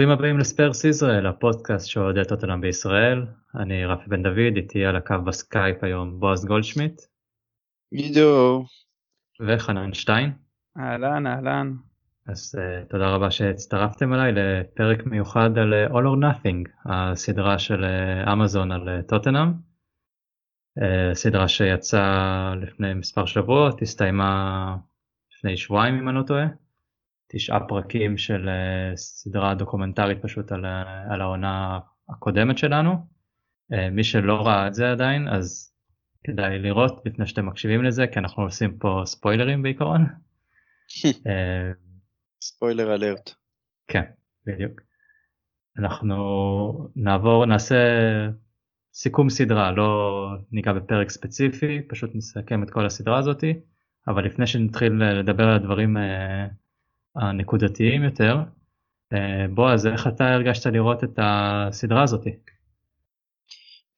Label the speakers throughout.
Speaker 1: ברוכים הבאים לספרס ישראל, הפודקאסט שאוהד את טוטנאם בישראל. אני רפי בן דוד, איתי על הקו בסקייפ היום בועז גולדשמיט.
Speaker 2: גידו.
Speaker 1: וחנן שטיין.
Speaker 3: אהלן, אהלן.
Speaker 1: אז uh, תודה רבה שהצטרפתם אליי לפרק מיוחד על uh, All or Nothing, הסדרה של uh, אמזון על uh, טוטנאם. Uh, סדרה שיצאה לפני מספר שבועות, הסתיימה לפני שבועיים אם אני לא טועה. תשעה פרקים של uh, סדרה דוקומנטרית פשוט על, uh, על העונה הקודמת שלנו. Uh, מי שלא ראה את זה עדיין אז כדאי לראות לפני שאתם מקשיבים לזה כי אנחנו עושים פה ספוילרים בעיקרון.
Speaker 2: ספוילר אלרט.
Speaker 1: כן, בדיוק. אנחנו נעבור, נעשה סיכום סדרה, לא ניגע בפרק ספציפי, פשוט נסכם את כל הסדרה הזאתי, אבל לפני שנתחיל לדבר על הדברים הנקודתיים יותר. אה, בועז, איך אתה הרגשת לראות את הסדרה הזאתי?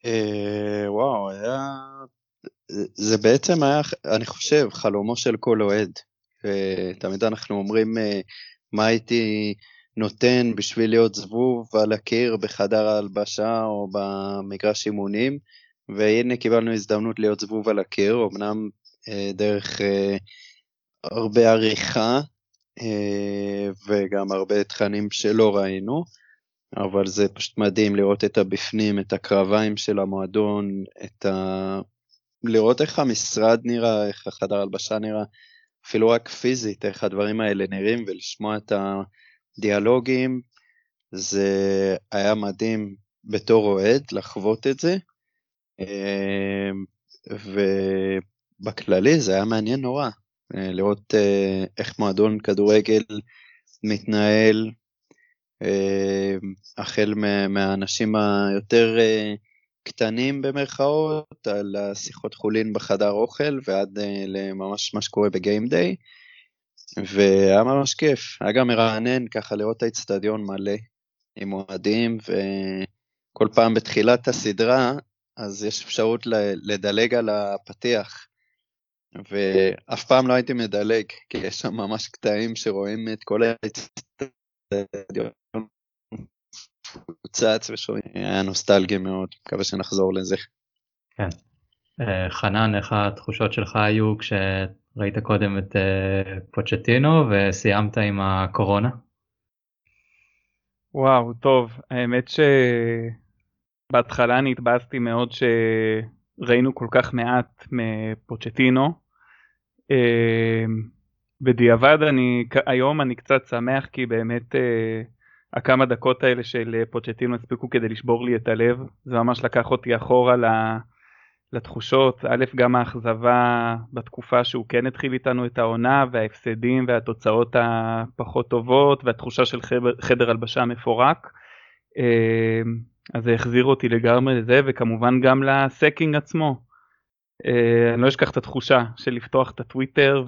Speaker 2: אה, וואו, היה... זה בעצם היה, אני חושב, חלומו של כל אוהד. תמיד אנחנו אומרים מה הייתי נותן בשביל להיות זבוב על הקיר בחדר ההלבשה או במגרש אימונים, והנה קיבלנו הזדמנות להיות זבוב על הקיר, אמנם אה, דרך אה, הרבה עריכה אה, וגם הרבה תכנים שלא ראינו, אבל זה פשוט מדהים לראות את הבפנים, את הקרביים של המועדון, את ה... לראות איך המשרד נראה, איך החדר הלבשה נראה, אפילו רק פיזית, איך הדברים האלה נראים, ולשמוע את הדיאלוגים, זה היה מדהים בתור אוהד לחוות את זה, אה, ובכללי זה היה מעניין נורא. אה, לראות אה, איך מועדון כדורגל מתנהל, אה, החל מהאנשים היותר קטנים במרכאות, על השיחות חולין בחדר אוכל ועד לממש מה שקורה בגיים דיי. והיה ממש כיף, היה גם מרענן ככה לראות את האיצטדיון מלא עם אוהדים, וכל פעם בתחילת הסדרה, אז יש אפשרות לדלג על הפתיח. ואף פעם לא הייתי מדלג, כי יש שם ממש קטעים שרואים את כל האצטדיון מפוצץ ושומעים, היה נוסטלגי מאוד, מקווה שנחזור לזה.
Speaker 1: כן. אה, חנן, איך התחושות שלך היו כשראית קודם את אה, פוצ'טינו וסיימת עם הקורונה?
Speaker 3: וואו, טוב, האמת שבהתחלה אני התבאסתי מאוד שראינו כל כך מעט מפוצ'טינו. אמ, בדיעבד אני היום אני קצת שמח כי באמת אה, הכמה דקות האלה של אה, פוצ'טינו הספיקו כדי לשבור לי את הלב זה ממש לקח אותי אחורה לתחושות א' גם האכזבה בתקופה שהוא כן התחיל איתנו את העונה וההפסדים והתוצאות הפחות טובות והתחושה של חדר, חדר הלבשה מפורק אמ, אז זה החזיר אותי לגמרי לזה וכמובן גם ל sacking עצמו. אה, אני לא אשכח את התחושה של לפתוח את הטוויטר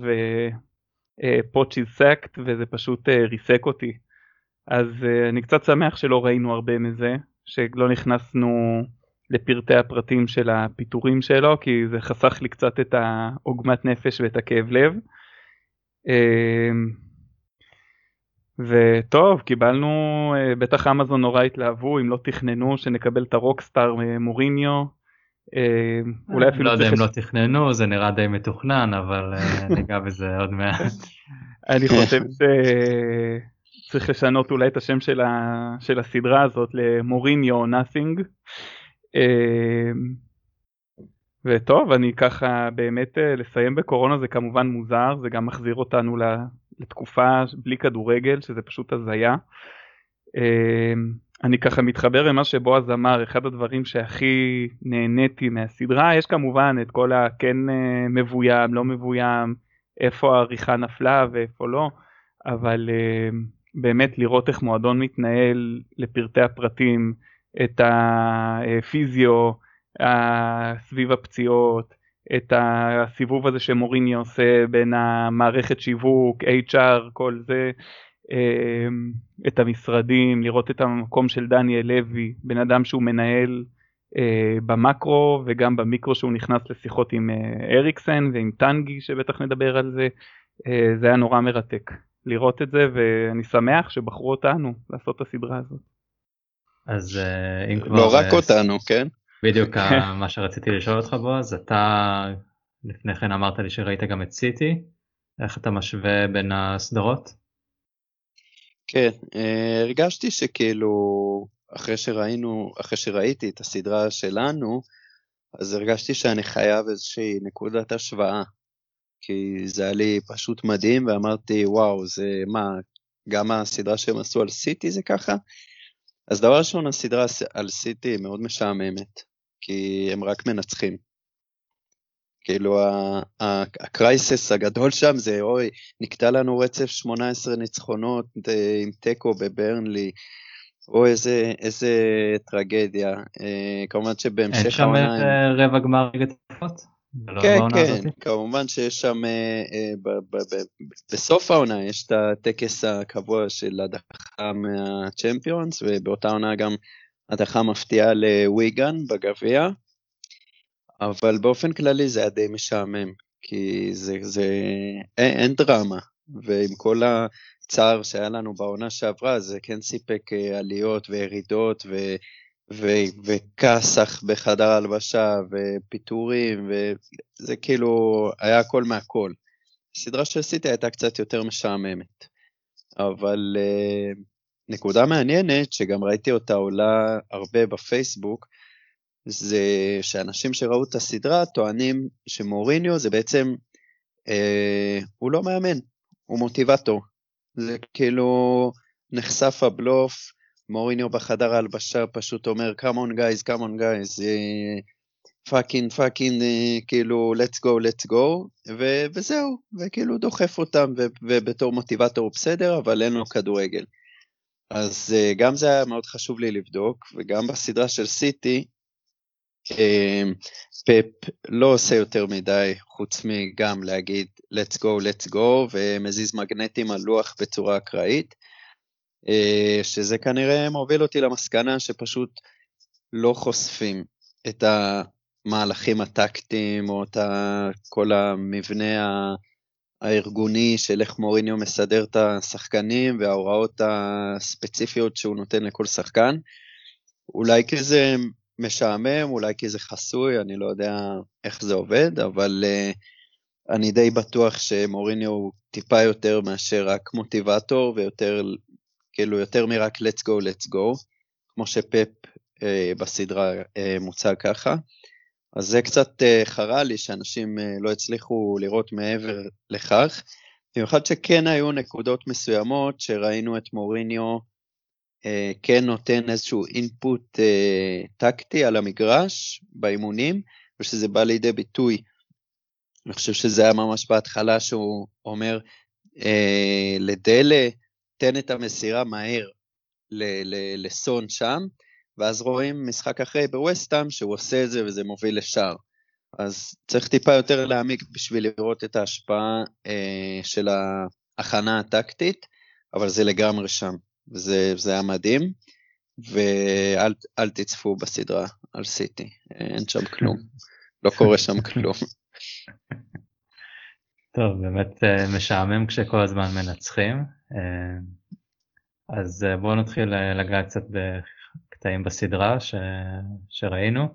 Speaker 3: ו Poch is sacked וזה פשוט אה, ריסק אותי. אז אה, אני קצת שמח שלא ראינו הרבה מזה, שלא נכנסנו לפרטי הפרטים של הפיטורים שלו, כי זה חסך לי קצת את העוגמת נפש ואת הכאב לב. וטוב, קיבלנו, בטח אמזון נורא התלהבו, אם לא תכננו שנקבל את הרוקסטאר מוריניו.
Speaker 1: אה, אולי אפילו... לא יודע אם לא תכננו, זה נראה די מתוכנן, אבל אה, ניגע בזה עוד מעט.
Speaker 3: אני חושב שצריך לשנות אולי את השם של, ה... של הסדרה הזאת למוריניו או נאסינג. אה, וטוב, אני ככה באמת לסיים בקורונה זה כמובן מוזר, זה גם מחזיר אותנו לתקופה בלי כדורגל, שזה פשוט הזיה. אני ככה מתחבר למה שבועז אמר, אחד הדברים שהכי נהניתי מהסדרה, יש כמובן את כל הכן אה, מבוים, לא מבוים, איפה העריכה נפלה ואיפה לא, אבל אה, באמת לראות איך מועדון מתנהל לפרטי הפרטים, את הפיזיו סביב הפציעות, את הסיבוב הזה שמוריני עושה בין המערכת שיווק, HR, כל זה, את המשרדים, לראות את המקום של דניאל לוי, בן אדם שהוא מנהל אה, במקרו וגם במיקרו שהוא נכנס לשיחות עם אה, אריקסן ועם טנגי שבטח נדבר על זה, אה, זה היה נורא מרתק. לראות את זה ואני שמח שבחרו אותנו לעשות את הסדרה הזאת.
Speaker 1: אז אם כבר...
Speaker 2: לא רק אותנו, כן?
Speaker 1: בדיוק מה שרציתי לשאול אותך בו, אז אתה לפני כן אמרת לי שראית גם את סיטי, איך אתה משווה בין הסדרות?
Speaker 2: כן, הרגשתי שכאילו אחרי שראינו, אחרי שראיתי את הסדרה שלנו, אז הרגשתי שאני חייב איזושהי נקודת השוואה. כי זה היה לי פשוט מדהים, ואמרתי, וואו, זה מה, גם הסדרה שהם עשו על סיטי זה ככה? אז דבר ראשון, הסדרה על סיטי מאוד משעממת, כי הם רק מנצחים. כאילו הקרייסס הגדול שם זה אוי, נקטע לנו רצף 18 ניצחונות אה, עם תיקו בברנלי, או איזה, איזה טרגדיה. אה, כמובן שבהמשך
Speaker 1: העונה... אין שם אה, רבע גמר ליגת אלופות?
Speaker 2: כן, כן, כמובן שיש שם, בסוף העונה יש את הטקס הקבוע של הדחה מהצ'מפיונס, ובאותה עונה גם הדחה מפתיעה לוויגן בגביע, אבל באופן כללי זה היה די משעמם, כי זה, זה, אין, אין דרמה, ועם כל הצער שהיה לנו בעונה שעברה, זה כן סיפק אה, עליות וירידות, ו... וכסח בחדר הלבשה ופיטורים וזה כאילו היה הכל מהכל. הסדרה שעשיתי הייתה קצת יותר משעממת. אבל uh, נקודה מעניינת שגם ראיתי אותה עולה הרבה בפייסבוק זה שאנשים שראו את הסדרה טוענים שמוריניו זה בעצם uh, הוא לא מאמן, הוא מוטיבטור. זה כאילו נחשף הבלוף מוריניו בחדר ההלבשה פשוט אומר, come on guys, come on guys, fucking, uh, fucking, uh, כאילו, let's go, let's go, ו- וזהו, וכאילו דוחף אותם, ו- ובתור מוטיבטור הוא בסדר, אבל אין לו כדורגל. אז uh, גם זה היה מאוד חשוב לי לבדוק, וגם בסדרה של סיטי, פפ לא עושה יותר מדי, חוץ מגם להגיד let's go, let's go, ומזיז מגנטים על לוח בצורה אקראית. אה, שזה כנראה מוביל אותי למסקנה שפשוט לא חושפים את המהלכים הטקטיים או את כל המבנה הארגוני של איך מוריניו מסדר את השחקנים וההוראות הספציפיות שהוא נותן לכל שחקן. אולי כי זה משעמם, אולי כי זה חסוי, אני לא יודע איך זה עובד, אבל uh, אני די בטוח שמוריניו הוא טיפה יותר מאשר רק מוטיבטור ויותר כאילו יותר מרק let's go let's go, כמו שפפ אה, בסדרה אה, מוצג ככה. אז זה קצת אה, חרה לי שאנשים אה, לא הצליחו לראות מעבר לכך. במיוחד שכן היו נקודות מסוימות שראינו את מוריניו כן נותן איזשהו אינפוט אה, טקטי על המגרש באימונים, ושזה בא לידי ביטוי. אני חושב שזה היה ממש בהתחלה שהוא אומר אה, לדלה, תן את המסירה מהר לסון שם, ואז רואים משחק אחרי בווסטאם שהוא עושה את זה וזה מוביל לשער. אז צריך טיפה יותר להעמיק בשביל לראות את ההשפעה אה, של ההכנה הטקטית, אבל זה לגמרי שם, וזה זה היה מדהים, ואל תצפו בסדרה על סיטי, אין שם כלום, לא קורה שם כלום.
Speaker 1: טוב, באמת אה, משעמם כשכל הזמן מנצחים. אה, אז אה, בואו נתחיל לגעת קצת בקטעים בסדרה ש... שראינו.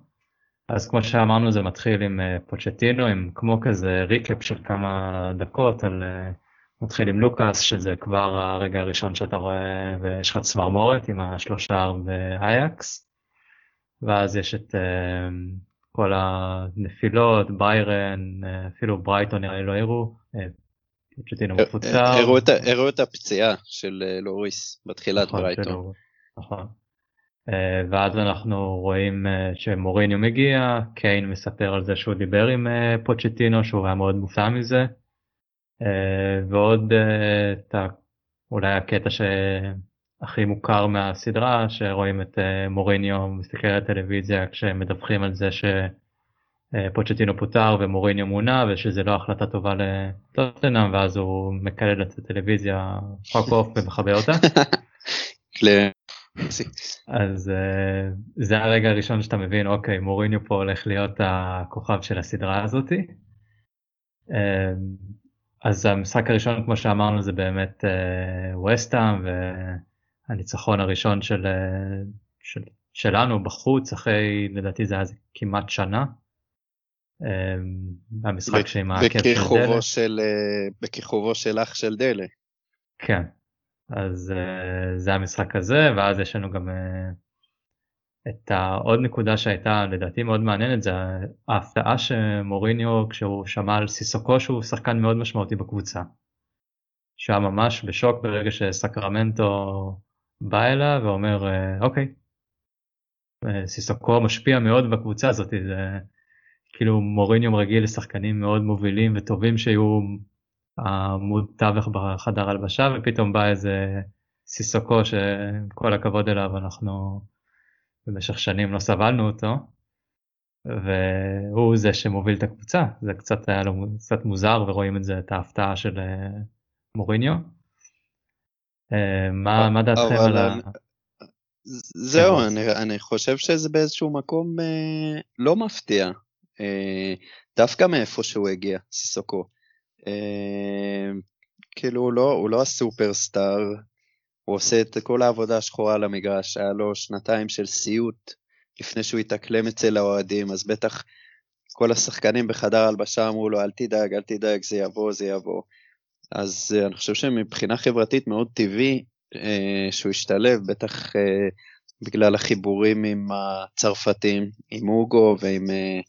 Speaker 1: אז כמו שאמרנו זה מתחיל עם פוצ'טינו, עם כמו כזה ריקאפ של כמה דקות, על... מתחיל עם לוקאס, שזה כבר הרגע הראשון שאתה רואה ויש לך צמרמורת עם השלושה באייקס. ואז יש את כל הנפילות, ביירן, אפילו ברייטון נראה לי לא הראו, פוצ'טינו מפוצר.
Speaker 2: הראו את הפציעה של אה, לוריס בתחילת נכון, ברייטון.
Speaker 1: נכון. אה, ואז אנחנו רואים אה, שמוריניו מגיע, קיין מספר על זה שהוא דיבר עם פוצ'טינו, שהוא היה מאוד מופתע מזה. ועוד את אולי הקטע הכי מוכר מהסדרה, שרואים את מוריניו מסתכל על הטלוויזיה כשמדווחים על זה שפוצ'טינו פוטר ומוריניו מונה ושזה לא החלטה טובה לטוטנאם ואז הוא מקלל את הטלוויזיה fuck off ומכבה אותה. אז זה הרגע הראשון שאתה מבין אוקיי מוריניו פה הולך להיות הכוכב של הסדרה הזאתי. אז המשחק הראשון כמו שאמרנו זה באמת ווסטהאם והניצחון הראשון של, של, שלנו בחוץ אחרי לדעתי זה היה כמעט שנה. המשחק שעם
Speaker 2: הכיף של דלה. של, בכיכובו של אח של דלה.
Speaker 1: כן, אז זה המשחק הזה ואז יש לנו גם את העוד נקודה שהייתה לדעתי מאוד מעניינת זה ההפתעה שמוריניו כשהוא שמע על סיסוקו שהוא שחקן מאוד משמעותי בקבוצה. שהיה ממש בשוק ברגע שסקרמנטו בא אליו ואומר אוקיי סיסוקו משפיע מאוד בקבוצה הזאת זה כאילו מוריניו רגיל לשחקנים מאוד מובילים וטובים שיהיו עמוד תווך בחדר הלבשה ופתאום בא איזה סיסוקו שכל הכבוד אליו אנחנו במשך שנים לא סבלנו אותו, והוא זה שמוביל את הקבוצה, זה קצת היה לו קצת מוזר ורואים את זה, את ההפתעה של אה, מוריניו. אה, מה, מה דעתכם על ה...
Speaker 2: זהו. אני, אני חושב שזה באיזשהו מקום אה, לא מפתיע, אה, דווקא מאיפה שהוא הגיע, סיסוקו. אה, כאילו הוא לא, הוא לא הסופרסטאר הוא עושה את כל העבודה השחורה על המגרש, היה לו שנתיים של סיוט לפני שהוא התאקלם אצל האוהדים, אז בטח כל השחקנים בחדר הלבשה אמרו לו אל תדאג, אל תדאג, זה יבוא, זה יבוא. אז אה, אני חושב שמבחינה חברתית מאוד טבעי אה, שהוא השתלב, בטח אה, בגלל החיבורים עם הצרפתים, עם אוגו ועם אה,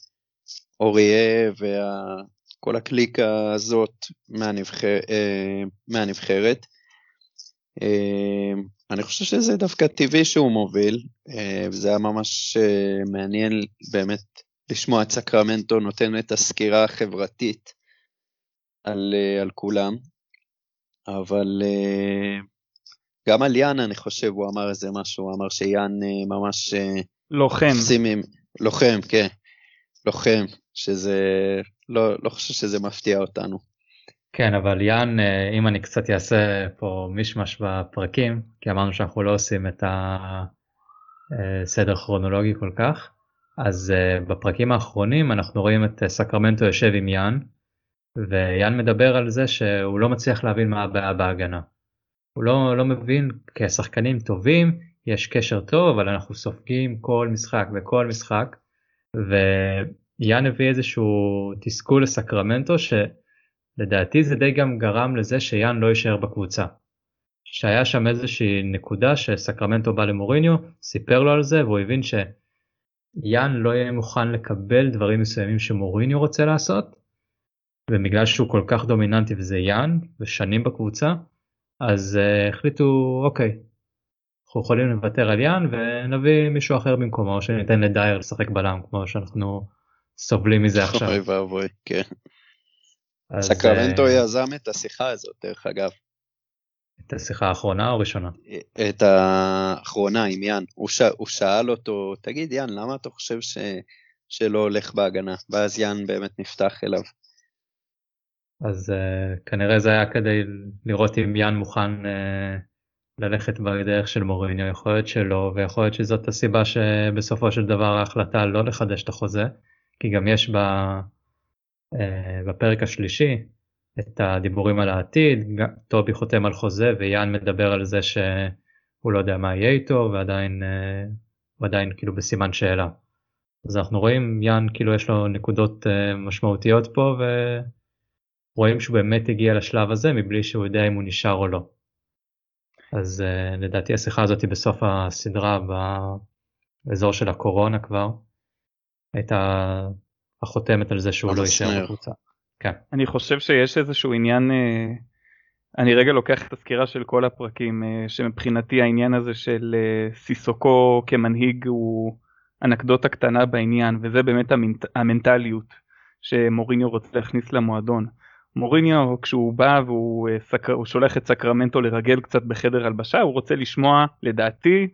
Speaker 2: אוריה וכל הקליקה הזאת מהנבחר, אה, מהנבחרת. אמ, אני חושב שזה דווקא טבעי שהוא מוביל, אה, זה היה ממש אה, מעניין באמת לשמוע את סקרמנטו נותן את הסקירה החברתית על, אה, על כולם, אבל גם על יאן אני חושב הוא אמר איזה משהו, הוא אמר שיאן ממש...
Speaker 3: לוחם.
Speaker 2: עם, לוחם, כן, לוחם, שזה, לא, לא חושב שזה מפתיע אותנו.
Speaker 1: כן, אבל יאן, אה, אם אני קצת אעשה פה מישמש בפרקים, כי אמרנו שאנחנו לא עושים את הסדר כרונולוגי כל כך, אז אה, בפרקים האחרונים אנחנו רואים את סקרמנטו יושב עם יאן, ויאן מדבר על זה שהוא לא מצליח להבין מה הבעיה בהגנה. הוא לא, לא מבין, כשחקנים טובים יש קשר טוב, אבל אנחנו סופגים כל משחק וכל משחק, ויאן הביא איזשהו תסכול לסקרמנטו, ש... לדעתי זה די גם גרם לזה שיאן לא יישאר בקבוצה. שהיה שם איזושהי נקודה שסקרמנטו בא למוריניו, סיפר לו על זה והוא הבין שיאן לא יהיה מוכן לקבל דברים מסוימים שמוריניו רוצה לעשות, ובגלל שהוא כל כך דומיננטי וזה יאן, ושנים בקבוצה, אז uh, החליטו אוקיי, אנחנו יכולים לוותר על יאן ונביא מישהו אחר במקומו, שניתן לדייר לשחק בלם כמו שאנחנו סובלים מזה עכשיו.
Speaker 2: אוי ואבוי, כן. סקרמנטו אה, יזם את השיחה הזאת, דרך אגב.
Speaker 1: את השיחה האחרונה או ראשונה?
Speaker 2: את האחרונה עם יאן. הוא, ש... הוא שאל אותו, תגיד יאן, למה אתה חושב ש... שלא הולך בהגנה? ואז יאן באמת נפתח אליו.
Speaker 1: אז uh, כנראה זה היה כדי לראות אם יאן מוכן uh, ללכת בדרך של מוריניו, יכול להיות שלא, ויכול להיות שזאת הסיבה שבסופו של דבר ההחלטה לא לחדש את החוזה, כי גם יש בה... אה, בפרק השלישי את הדיבורים על העתיד, טובי חותם על חוזה ויאן מדבר על זה שהוא לא יודע מה יהיה איתו ועדיין אה, הוא עדיין כאילו בסימן שאלה. אז אנחנו רואים יאן כאילו יש לו נקודות אה, משמעותיות פה ורואים שהוא באמת הגיע לשלב הזה מבלי שהוא יודע אם הוא נשאר או לא. אז לדעתי השיחה הזאת בסוף הסדרה באזור של הקורונה כבר הייתה החותמת על זה שהוא לא יישאר בקבוצה. כן.
Speaker 3: אני חושב שיש איזשהו עניין, אה, אני רגע לוקח את הסקירה של כל הפרקים, אה, שמבחינתי העניין הזה של אה, סיסוקו כמנהיג הוא אנקדוטה קטנה בעניין, וזה באמת המנט, המנטליות שמוריניו רוצה להכניס למועדון. מוריניו כשהוא בא והוא סקר, שולח את סקרמנטו לרגל קצת בחדר הלבשה, הוא רוצה לשמוע לדעתי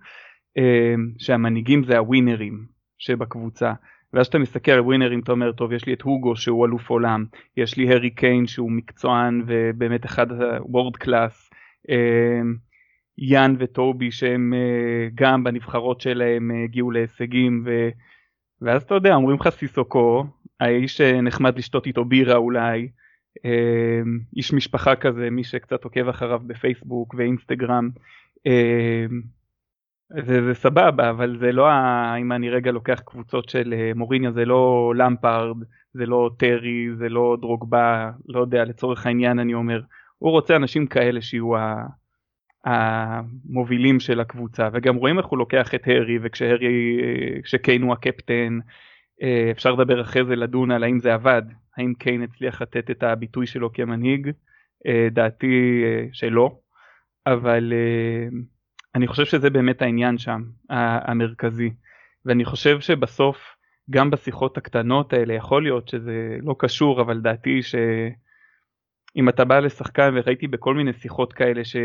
Speaker 3: שהמנהיגים זה הווינרים שבקבוצה. ואז אתה מסתכל על ווינרים אתה אומר טוב יש לי את הוגו שהוא אלוף עולם יש לי הרי קיין שהוא מקצוען ובאמת אחד ה world class יאן וטובי שהם אה, גם בנבחרות שלהם אה, הגיעו להישגים ו... ואז אתה יודע אומרים לך סיסוקו האיש נחמד לשתות איתו בירה אולי איש משפחה כזה, מי שקצת עוקב אחריו בפייסבוק ואינסטגרם. זה, זה סבבה, אבל זה לא, ה... אם אני רגע לוקח קבוצות של מוריניה, זה לא למפארד, זה לא טרי, זה לא דרוגבה, לא יודע, לצורך העניין אני אומר, הוא רוצה אנשים כאלה שיהיו המובילים של הקבוצה, וגם רואים איך הוא לוקח את הארי, וכשהארי, כשקיין הוא הקפטן, אה, אפשר לדבר אחרי זה לדון על האם זה עבד, האם קיין הצליח לתת את הביטוי שלו כמנהיג, אה, דעתי אה, שלא, אבל אני חושב שזה באמת העניין שם, המרכזי, ואני חושב שבסוף גם בשיחות הקטנות האלה יכול להיות שזה לא קשור אבל דעתי שאם אתה בא לשחקן וראיתי בכל מיני שיחות כאלה ש...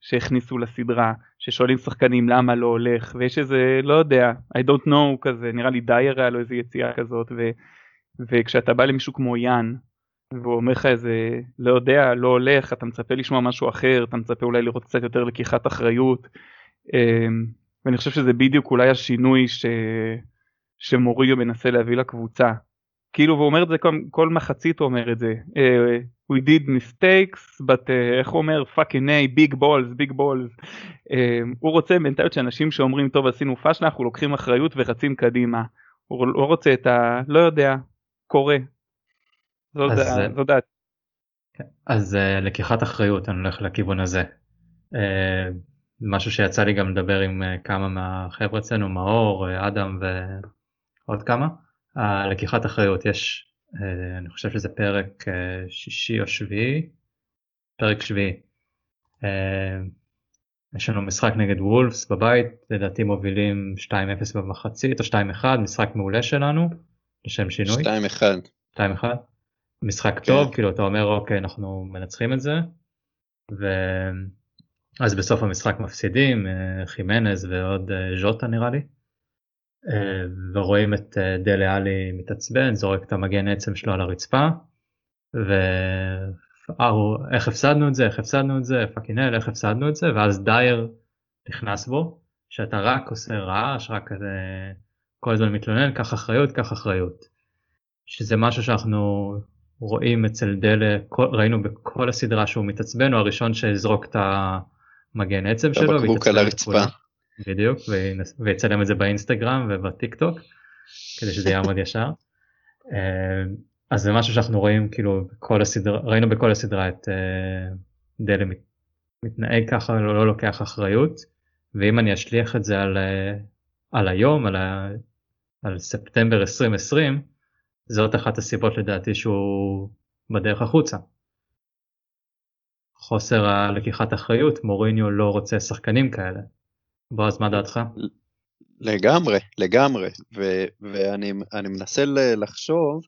Speaker 3: שהכניסו לסדרה ששואלים שחקנים למה לא הולך ויש איזה לא יודע I don't know כזה נראה לי דייר היה לו איזה יציאה כזאת ו... וכשאתה בא למישהו כמו יאן והוא אומר לך איזה לא יודע לא הולך אתה מצפה לשמוע משהו אחר אתה מצפה אולי לראות קצת יותר לקיחת אחריות אמ, ואני חושב שזה בדיוק אולי השינוי ש... שמוריו מנסה להביא לקבוצה. כאילו הוא אומר את זה כל, כל מחצית הוא אומר את זה. Uh, we did mistakes but uh, איך הוא אומר fucking a big balls big balls. Uh, הוא רוצה מנטליות של אנשים שאומרים טוב עשינו פאשלה אנחנו לוקחים אחריות ורצים קדימה. הוא לא רוצה את ה... לא יודע, קורה. זו דעת.
Speaker 1: כן, אז uh, לקיחת אחריות אני הולך לכיוון הזה. Uh, משהו שיצא לי גם לדבר עם uh, כמה מהחבר'ה אצלנו, מאור, אדם ו... עוד כמה. לקיחת אחריות יש, אה, אני חושב שזה פרק אה, שישי או שביעי, פרק שביעי. אה, יש לנו משחק נגד וולפס בבית, לדעתי מובילים 2-0 במחצית או 2-1, משחק מעולה שלנו, לשם שינוי.
Speaker 2: 2-1.
Speaker 1: 2-1. משחק כן. טוב, כאילו אתה אומר אוקיי אנחנו מנצחים את זה. ואז בסוף המשחק מפסידים, חימנז ועוד ז'וטה נראה לי. אה, ורואים את אה, דלה עלי מתעצבן, זורק את המגן עצם שלו על הרצפה, ואיך הפסדנו את זה, איך הפסדנו את זה, fucking hell, איך הפסדנו את זה, ואז דייר נכנס בו, שאתה רק עושה רעש, רק כזה כל הזמן מתלונן, קח אחריות, קח אחריות. שזה משהו שאנחנו רואים אצל דלה, ראינו בכל הסדרה שהוא מתעצבן, הוא הראשון שיזרוק את המגן עצם שלו,
Speaker 2: הבקבוק על הרצפה.
Speaker 1: בדיוק, ויצלם את זה באינסטגרם ובטיק טוק, כדי שזה יעמוד ישר. אה, אז זה משהו שאנחנו רואים כאילו בכל הסדרה, ראינו בכל הסדרה את אה, דלה מתנהג ככה, לא, לא לוקח אחריות, ואם אני אשליך את זה על, אה, על היום, על, ה, על ספטמבר 2020, זאת אחת הסיבות לדעתי שהוא בדרך החוצה. חוסר הלקיחת אחריות, מוריניו לא רוצה שחקנים כאלה. בועז, מה דעתך?
Speaker 2: לגמרי, לגמרי, ו- ואני מנסה לחשוב,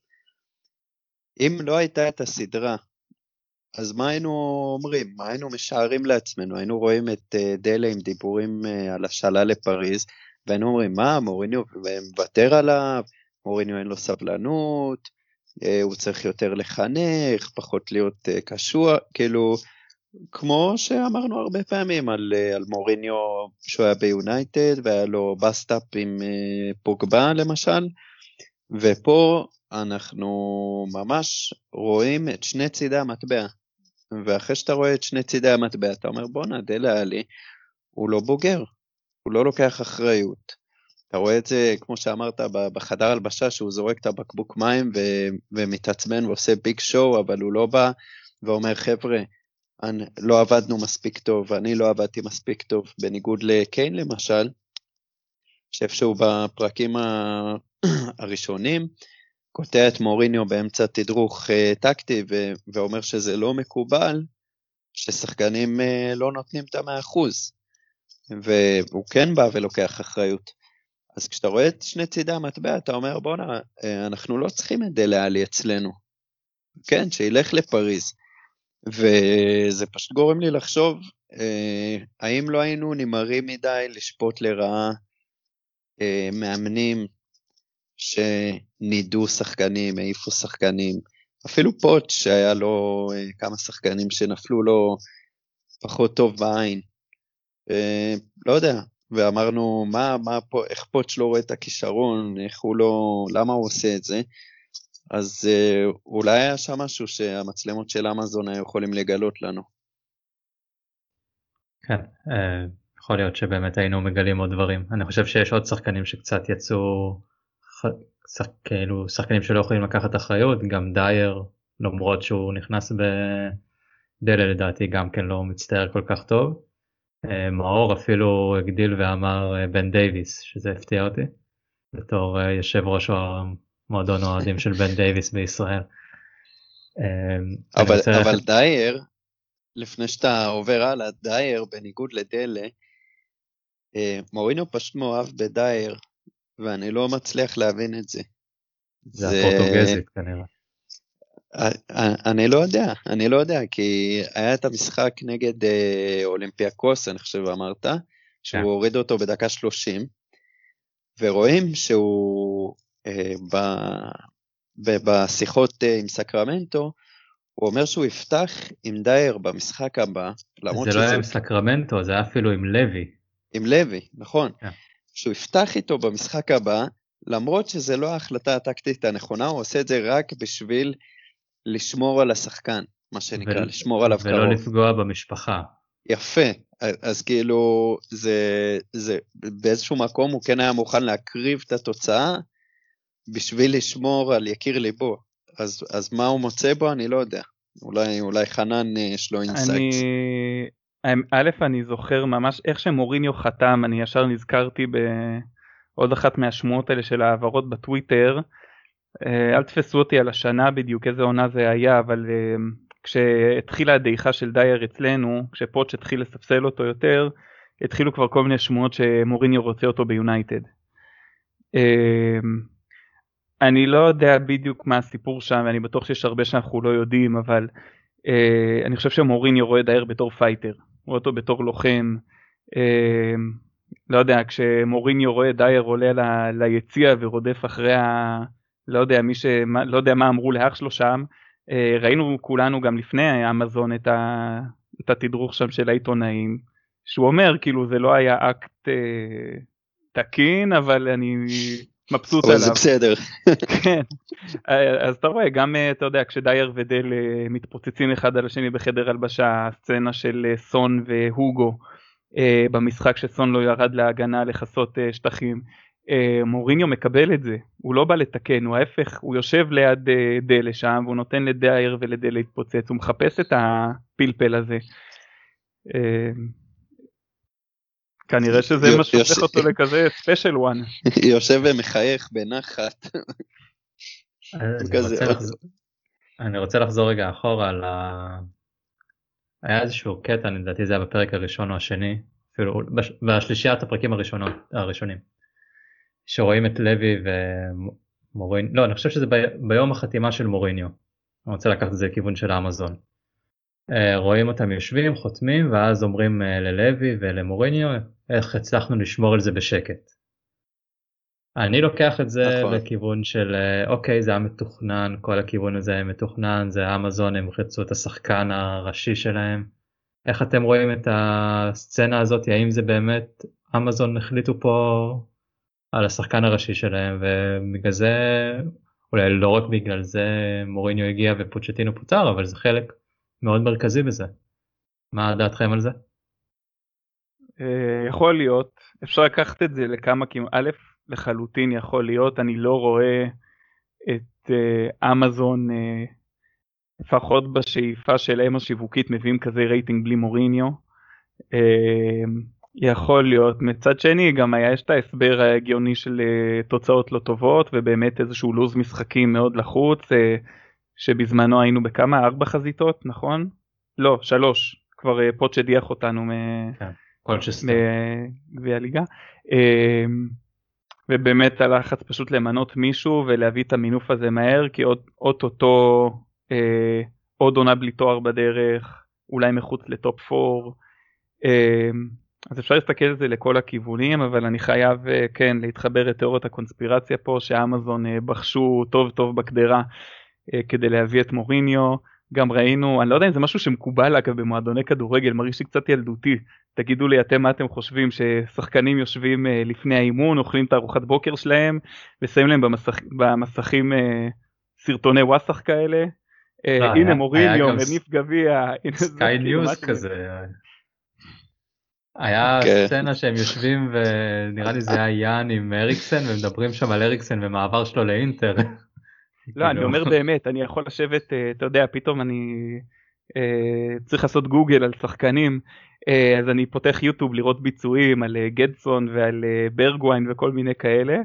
Speaker 2: אם לא הייתה את הסדרה, אז מה היינו אומרים? מה היינו משערים לעצמנו? היינו רואים את uh, דלה עם דיבורים uh, על השאלה לפריז, והיינו אומרים, מה, מוריניו מוותר עליו, מוריניו אין לו סבלנות, uh, הוא צריך יותר לחנך, פחות להיות uh, קשוח, כאילו, כמו שאמרנו הרבה פעמים על, אה, על מוריניו שהוא היה ביונייטד והיה לו bust-up עם אה, פוגבה למשל, ופה אנחנו ממש רואים את שני צידי המטבע. ואחרי שאתה רואה את שני צידי המטבע אתה אומר בואנה דלה עלי הוא לא בוגר, הוא לא לוקח אחריות. אתה רואה את זה כמו שאמרת בחדר הלבשה שהוא זורק את הבקבוק מים ו- ומתעצבן ועושה big show אבל הוא לא בא ואומר חבר'ה אני, לא עבדנו מספיק טוב, ואני לא עבדתי מספיק טוב, בניגוד לקיין למשל, שאיפשהו בפרקים הראשונים, קוטע את מוריניו באמצע תדרוך uh, טקטי ו- ואומר שזה לא מקובל ששחקנים uh, לא נותנים את המאה אחוז, והוא כן בא ולוקח אחריות. אז כשאתה רואה את שני צידי המטבע, אתה אומר, בואנה, אה, אנחנו לא צריכים את דלה עלי אצלנו. כן, שילך לפריז. וזה פשוט גורם לי לחשוב, אה, האם לא היינו נמהרים מדי לשפוט לרעה אה, מאמנים שנידו שחקנים, העיפו שחקנים, אפילו פוט שהיה לו אה, כמה שחקנים שנפלו לו פחות טוב בעין. אה, לא יודע, ואמרנו, מה, מה פה, איך פוטש לא רואה את הכישרון, איך הוא לא, למה הוא עושה את זה? אז אה, אולי היה שם משהו שהמצלמות של אמזון היו יכולים לגלות לנו.
Speaker 1: כן, אה, יכול להיות שבאמת היינו מגלים עוד דברים. אני חושב שיש עוד שחקנים שקצת יצאו, שח, כאילו שחקנים שלא יכולים לקחת אחריות, גם דייר, למרות שהוא נכנס בדלה לדעתי גם כן לא מצטער כל כך טוב. אה, מאור אפילו הגדיל ואמר בן דייוויס, שזה הפתיע אותי, בתור יושב ראש מועדון אוהדים של בן דייוויס בישראל.
Speaker 2: אבל, אבל ללכת... דייר, לפני שאתה עובר הלאה, דייר בניגוד לדלה, אה, מורינו פשוט מאוהב בדייר, ואני לא מצליח להבין את זה.
Speaker 1: זה, זה... הפורטוגזית כנראה.
Speaker 2: אה, אה, אני לא יודע, אני לא יודע, כי היה את המשחק נגד אולימפיאקוס, אני חושב אמרת, שהוא. כן. הוריד אותו בדקה 30, ורואים שהוא אה, בשיחות אה, עם סקרמנטו, הוא אומר שהוא יפתח עם דייר במשחק הבא,
Speaker 1: למרות שזה... זה לא היה עם סקרמנטו, זה היה אפילו עם לוי.
Speaker 2: עם לוי, נכון. Yeah. כן. שהוא יפתח איתו במשחק הבא, למרות שזה לא ההחלטה הטקטית הנכונה, הוא עושה את זה רק בשביל לשמור על השחקן, מה שנקרא, ו... לשמור עליו
Speaker 1: קרוב. ולא לפגוע במשפחה.
Speaker 2: יפה, אז כאילו, זה, זה, באיזשהו מקום הוא כן היה מוכן להקריב את התוצאה, בשביל לשמור על יקיר ליבו. אז, אז מה הוא מוצא בו אני לא יודע. אולי, אולי חנן אה, יש לו insight.
Speaker 3: אני... א', אני זוכר ממש איך שמוריניו חתם, אני ישר נזכרתי בעוד אחת מהשמועות האלה של העברות בטוויטר. אה, אל תפסו אותי על השנה בדיוק איזה עונה זה היה, אבל אה, כשהתחילה הדעיכה של דייר אצלנו, כשפוטש התחיל לספסל אותו יותר, התחילו כבר כל מיני שמועות שמוריניו רוצה אותו ביונייטד. אני לא יודע בדיוק מה הסיפור שם ואני בטוח שיש הרבה שאנחנו לא יודעים אבל אה, אני חושב שמוריניו רואה דייר בתור fighter, רואה אותו בתור לוחם. אה, לא יודע כשמוריניו רואה דייר עולה ליציע ורודף אחרי ה... לא יודע מי ש... לא יודע מה אמרו לאח שלו שם. אה, ראינו כולנו גם לפני אמזון את, ה... את התדרוך שם של העיתונאים שהוא אומר כאילו זה לא היה אקט אה, תקין אבל אני מבסוט עליו.
Speaker 2: אבל זה בסדר.
Speaker 3: כן, אה, אז אתה רואה גם אה, אתה יודע כשדייר ודל מתפוצצים אחד על השני בחדר הלבשה הסצנה של סון והוגו במשחק שסון לא ירד להגנה לכסות שטחים. מוריניו מקבל את זה הוא לא בא לתקן הוא ההפך הוא יושב ליד דלה שם והוא נותן לדייר ולדלה להתפוצץ הוא מחפש את הפלפל הזה. כנראה שזה מה שהופך אותו לכזה special one.
Speaker 2: יושב ומחייך בנחת.
Speaker 1: אני רוצה לחזור רגע אחורה על ה... היה איזשהו קטע, לדעתי זה היה בפרק הראשון או השני, אפילו בשלישיית הפרקים הראשונות, הראשונים, שרואים את לוי ומוריניו, לא, אני חושב שזה ביום החתימה של מוריניו. אני רוצה לקחת את זה לכיוון של האמזון. אה, רואים אותם יושבים, חותמים, ואז אומרים אה, ללוי ולמוריניו, איך הצלחנו לשמור על זה בשקט. אני לוקח את זה נכון. לכיוון של אה, אוקיי זה היה מתוכנן כל הכיוון הזה היה מתוכנן זה אמזון הם רצו את השחקן הראשי שלהם. איך אתם רואים את הסצנה הזאת האם זה באמת אמזון החליטו פה על השחקן הראשי שלהם ובגלל זה אולי לא רק בגלל זה מוריניו הגיע ופוצ'טינו פוטר אבל זה חלק מאוד מרכזי בזה. מה דעתכם על זה?
Speaker 3: אה, יכול להיות, אפשר לקחת את זה לכמה כיוונים, א', לחלוטין יכול להיות, אני לא רואה את אה, אמזון, uh, לפחות בשאיפה שלהם השיווקית מביאים כזה רייטינג בלי מוריניו. יכול להיות, מצד שני גם היה יש את ההסבר ההגיוני של uh, תוצאות לא טובות ובאמת איזשהו לו"ז משחקים מאוד לחוץ, uh, שבזמנו היינו בכמה? ארבע חזיתות, נכון? לא, שלוש, כבר uh, פוט שדיח אותנו. כן. בגביע הליגה. אמ, ובאמת הלחץ פשוט למנות מישהו ולהביא את המינוף הזה מהר כי עוד אוטוטו אה, עוד עונה בלי תואר בדרך אולי מחוץ לטופ 4 אה, אז אפשר להסתכל על זה לכל הכיוונים אבל אני חייב אה, כן להתחבר לתיאוריות הקונספירציה פה שאמזון אה, בחשו טוב טוב בקדרה אה, כדי להביא את מוריניו גם ראינו, אני לא יודע אם זה משהו שמקובל אגב במועדוני כדורגל, מרגיש לי קצת ילדותי. תגידו לי אתם מה אתם חושבים, ששחקנים יושבים לפני האימון, אוכלים את הארוחת בוקר שלהם, ושמים להם במסכ... במסכים סרטוני וואסאח כאלה. לא, הנה מוריניו מניף גביע.
Speaker 1: Sky News כאילו, כזה. היה כן. סצנה שהם יושבים ונראה לי זה היה יאן עם אריקסן ומדברים שם על אריקסן ומעבר שלו לאינטר.
Speaker 3: לא אני. אומר באמת אני יכול לשבת אה, אתה יודע פתאום אני אה, צריך לעשות גוגל על שחקנים אה, אז אני פותח יוטיוב לראות ביצועים על גדסון ועל ברגוויין וכל מיני כאלה.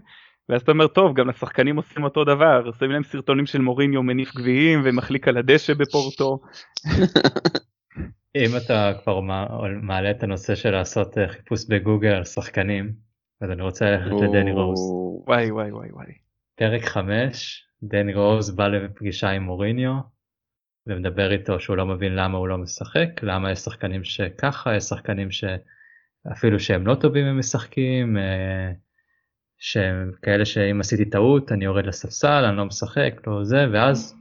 Speaker 3: ואז אתה אומר טוב גם לשחקנים עושים אותו דבר שמים להם סרטונים של מוריניו מניף גביעים ומחליק על הדשא בפורטו.
Speaker 1: אם אתה כבר מעלה את הנושא של לעשות חיפוש בגוגל על שחקנים אז אני רוצה ללכת לדני רוז.
Speaker 3: וואי וואי וואי וואי.
Speaker 1: פרק 5 דני רוז בא לפגישה עם מוריניו ומדבר איתו שהוא לא מבין למה הוא לא משחק, למה יש שחקנים שככה, יש שחקנים שאפילו שהם לא טובים הם משחקים, אה, שהם כאלה שאם עשיתי טעות אני יורד לספסל, אני לא משחק, לא זה, ואז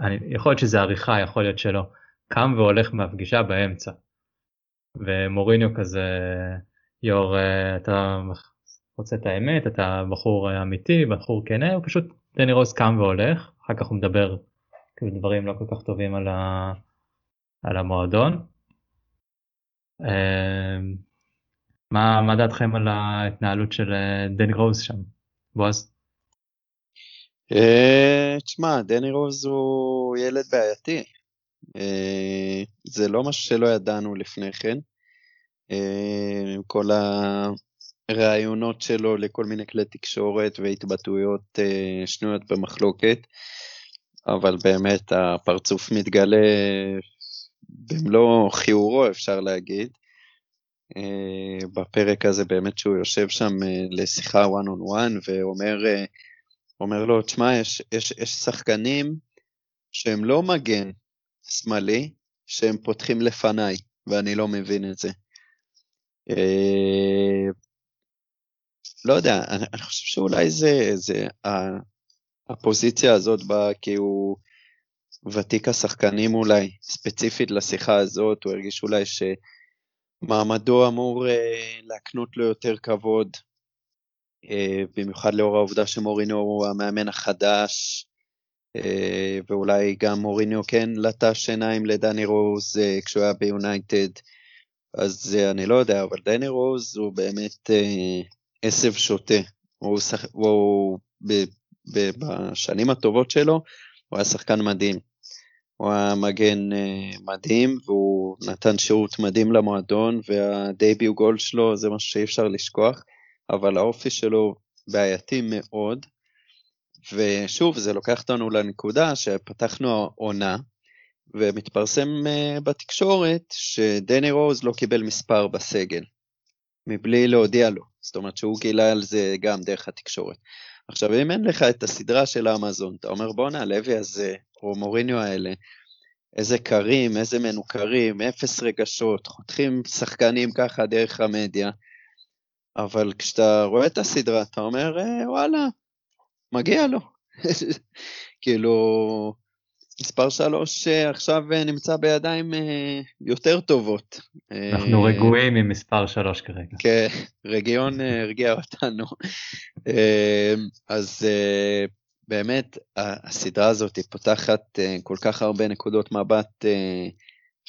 Speaker 1: אני, יכול להיות שזה עריכה, יכול להיות שלא, קם והולך מהפגישה באמצע. ומוריניו כזה, יור, אה, אתה רוצה את האמת, אתה בחור אמיתי, בחור כנה, הוא פשוט דני רוז קם והולך, אחר כך הוא מדבר כאילו דברים לא כל כך טובים על, ה... על המועדון. אמ, מה, מה דעתכם על ההתנהלות של אה, דני רוז שם, בועז?
Speaker 2: אה, תשמע, דני רוז הוא ילד בעייתי. אה, זה לא משהו שלא ידענו לפני כן. עם כל הראיונות שלו לכל מיני כלי תקשורת והתבטאויות שנויות במחלוקת. אבל באמת הפרצוף מתגלה במלוא חיורו אפשר להגיד. אה, בפרק הזה באמת שהוא יושב שם אה, לשיחה one on one ואומר אה, אומר לו, תשמע, יש, יש, יש שחקנים שהם לא מגן שמאלי, שהם פותחים לפניי, ואני לא מבין את זה. לא יודע, אני, אני חושב שאולי זה, זה הפוזיציה הזאת באה כי הוא ותיק השחקנים אולי, ספציפית לשיחה הזאת, הוא הרגיש אולי שמעמדו אמור אה, להקנות לו יותר כבוד, אה, במיוחד לאור העובדה שמורינו הוא המאמן החדש, אה, ואולי גם מוריניו כן לטש עיניים לדני רוז אה, כשהוא היה ביונייטד, אז אה, אני לא יודע, אבל דני רוז הוא באמת אה, עשב שוטה. הוא, הוא, הוא בשנים הטובות שלו, הוא היה שחקן מדהים. הוא היה מגן אה, מדהים, והוא נתן שירות מדהים למועדון, והדייביו גול שלו זה משהו שאי אפשר לשכוח, אבל האופי שלו בעייתי מאוד. ושוב, זה לוקח אותנו לנקודה שפתחנו עונה, ומתפרסם uh, בתקשורת שדני רוז לא קיבל מספר בסגל, מבלי להודיע לו. זאת אומרת שהוא גילה על זה גם דרך התקשורת. עכשיו, אם אין לך את הסדרה של אמזון, אתה אומר, בואנה, לוי הזה, או מוריניו האלה, איזה קרים, איזה מנוכרים, אפס רגשות, חותכים שחקנים ככה דרך המדיה, אבל כשאתה רואה את הסדרה, אתה אומר, אה, וואלה, מגיע לו. כאילו, מספר שלוש אה, עכשיו אה, נמצא בידיים אה, יותר טובות.
Speaker 1: אנחנו רגועים עם מספר שלוש כרגע.
Speaker 2: כן, רגיון הרגיע אותנו. אז באמת, הסדרה הזאת היא פותחת כל כך הרבה נקודות מבט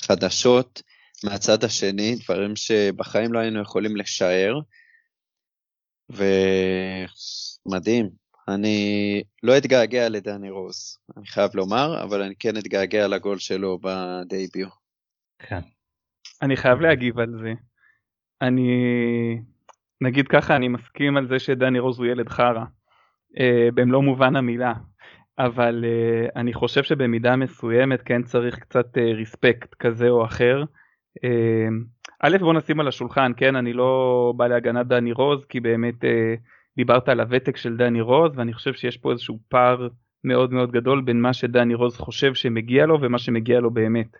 Speaker 2: חדשות מהצד השני, דברים שבחיים לא היינו יכולים לשער. ומדהים, אני לא אתגעגע לדני רוז, אני חייב לומר, אבל אני כן אתגעגע לגול שלו בדייביו.
Speaker 1: כן.
Speaker 3: אני חייב להגיב על זה. אני, נגיד ככה, אני מסכים על זה שדני רוז הוא ילד חרא, אה, במלוא מובן המילה, אבל אה, אני חושב שבמידה מסוימת כן צריך קצת אה, ריספקט כזה או אחר. אה, א', בוא נשים על השולחן, כן, אני לא בא להגנת דני רוז, כי באמת אה, דיברת על הוותק של דני רוז ואני חושב שיש פה איזשהו פער מאוד מאוד גדול בין מה שדני רוז חושב שמגיע לו ומה שמגיע לו באמת.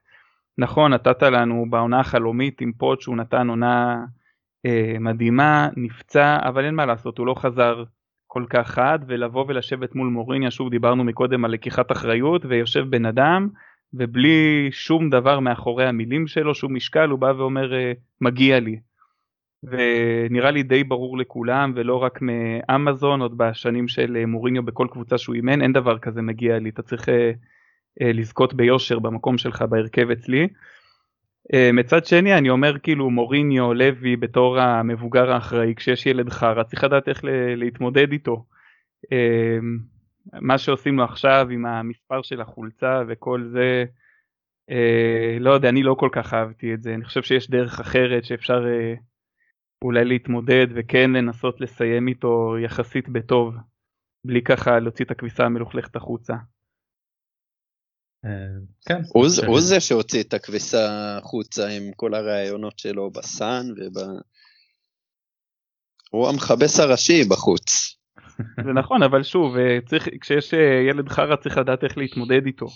Speaker 3: נכון נתת לנו בעונה החלומית עם פוט שהוא נתן עונה אה, מדהימה נפצע אבל אין מה לעשות הוא לא חזר כל כך חד ולבוא ולשבת מול מוריניה שוב דיברנו מקודם על לקיחת אחריות ויושב בן אדם ובלי שום דבר מאחורי המילים שלו שום משקל הוא בא ואומר אה, מגיע לי ונראה לי די ברור לכולם ולא רק מאמזון עוד בשנים של מוריניו בכל קבוצה שהוא אימן אין דבר כזה מגיע לי אתה צריך לזכות ביושר במקום שלך בהרכב אצלי. מצד שני אני אומר כאילו מוריניו לוי בתור המבוגר האחראי כשיש ילד חרא צריך לדעת איך להתמודד איתו. מה שעושים לו עכשיו עם המספר של החולצה וכל זה אה, לא יודע אני לא כל כך אהבתי את זה אני חושב שיש דרך אחרת שאפשר אה, אולי להתמודד וכן לנסות לסיים איתו יחסית בטוב בלי ככה להוציא את הכביסה המלוכלכת החוצה.
Speaker 2: אה, כן. הוא, זה שהוציא את הכביסה החוצה עם כל הראיונות שלו בסאן וב... הוא המכבס הראשי בחוץ.
Speaker 3: זה נכון אבל שוב אה, צריך כשיש אה, ילד חרא צריך לדעת איך להתמודד איתו.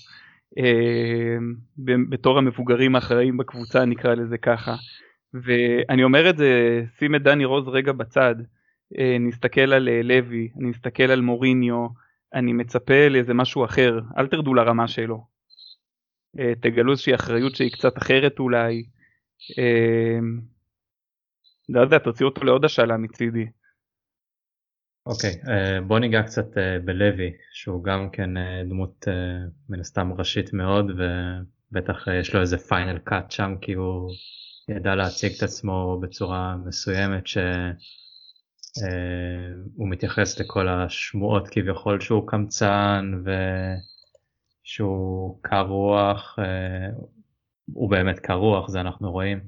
Speaker 3: בתור המבוגרים האחראים בקבוצה נקרא לזה ככה. ואני אומר את זה שים את דני רוז רגע בצד. נסתכל על לוי, אני מסתכל על מוריניו, אני מצפה לאיזה משהו אחר, אל תרדו לרמה שלו. אה, תגלו איזושהי אחריות שהיא קצת אחרת אולי. אה, לא יודע, תוציאו אותו לעוד השאלה מצידי.
Speaker 1: אוקיי, okay, אה, בוא ניגע קצת בלוי, שהוא גם כן דמות מן הסתם ראשית מאוד, ובטח יש לו איזה פיינל קאט שם, כי הוא ידע להציג את עצמו בצורה מסוימת, שהוא מתייחס לכל השמועות כביכול שהוא קמצן, ו... שהוא קר רוח, אה, הוא באמת קר רוח, זה אנחנו רואים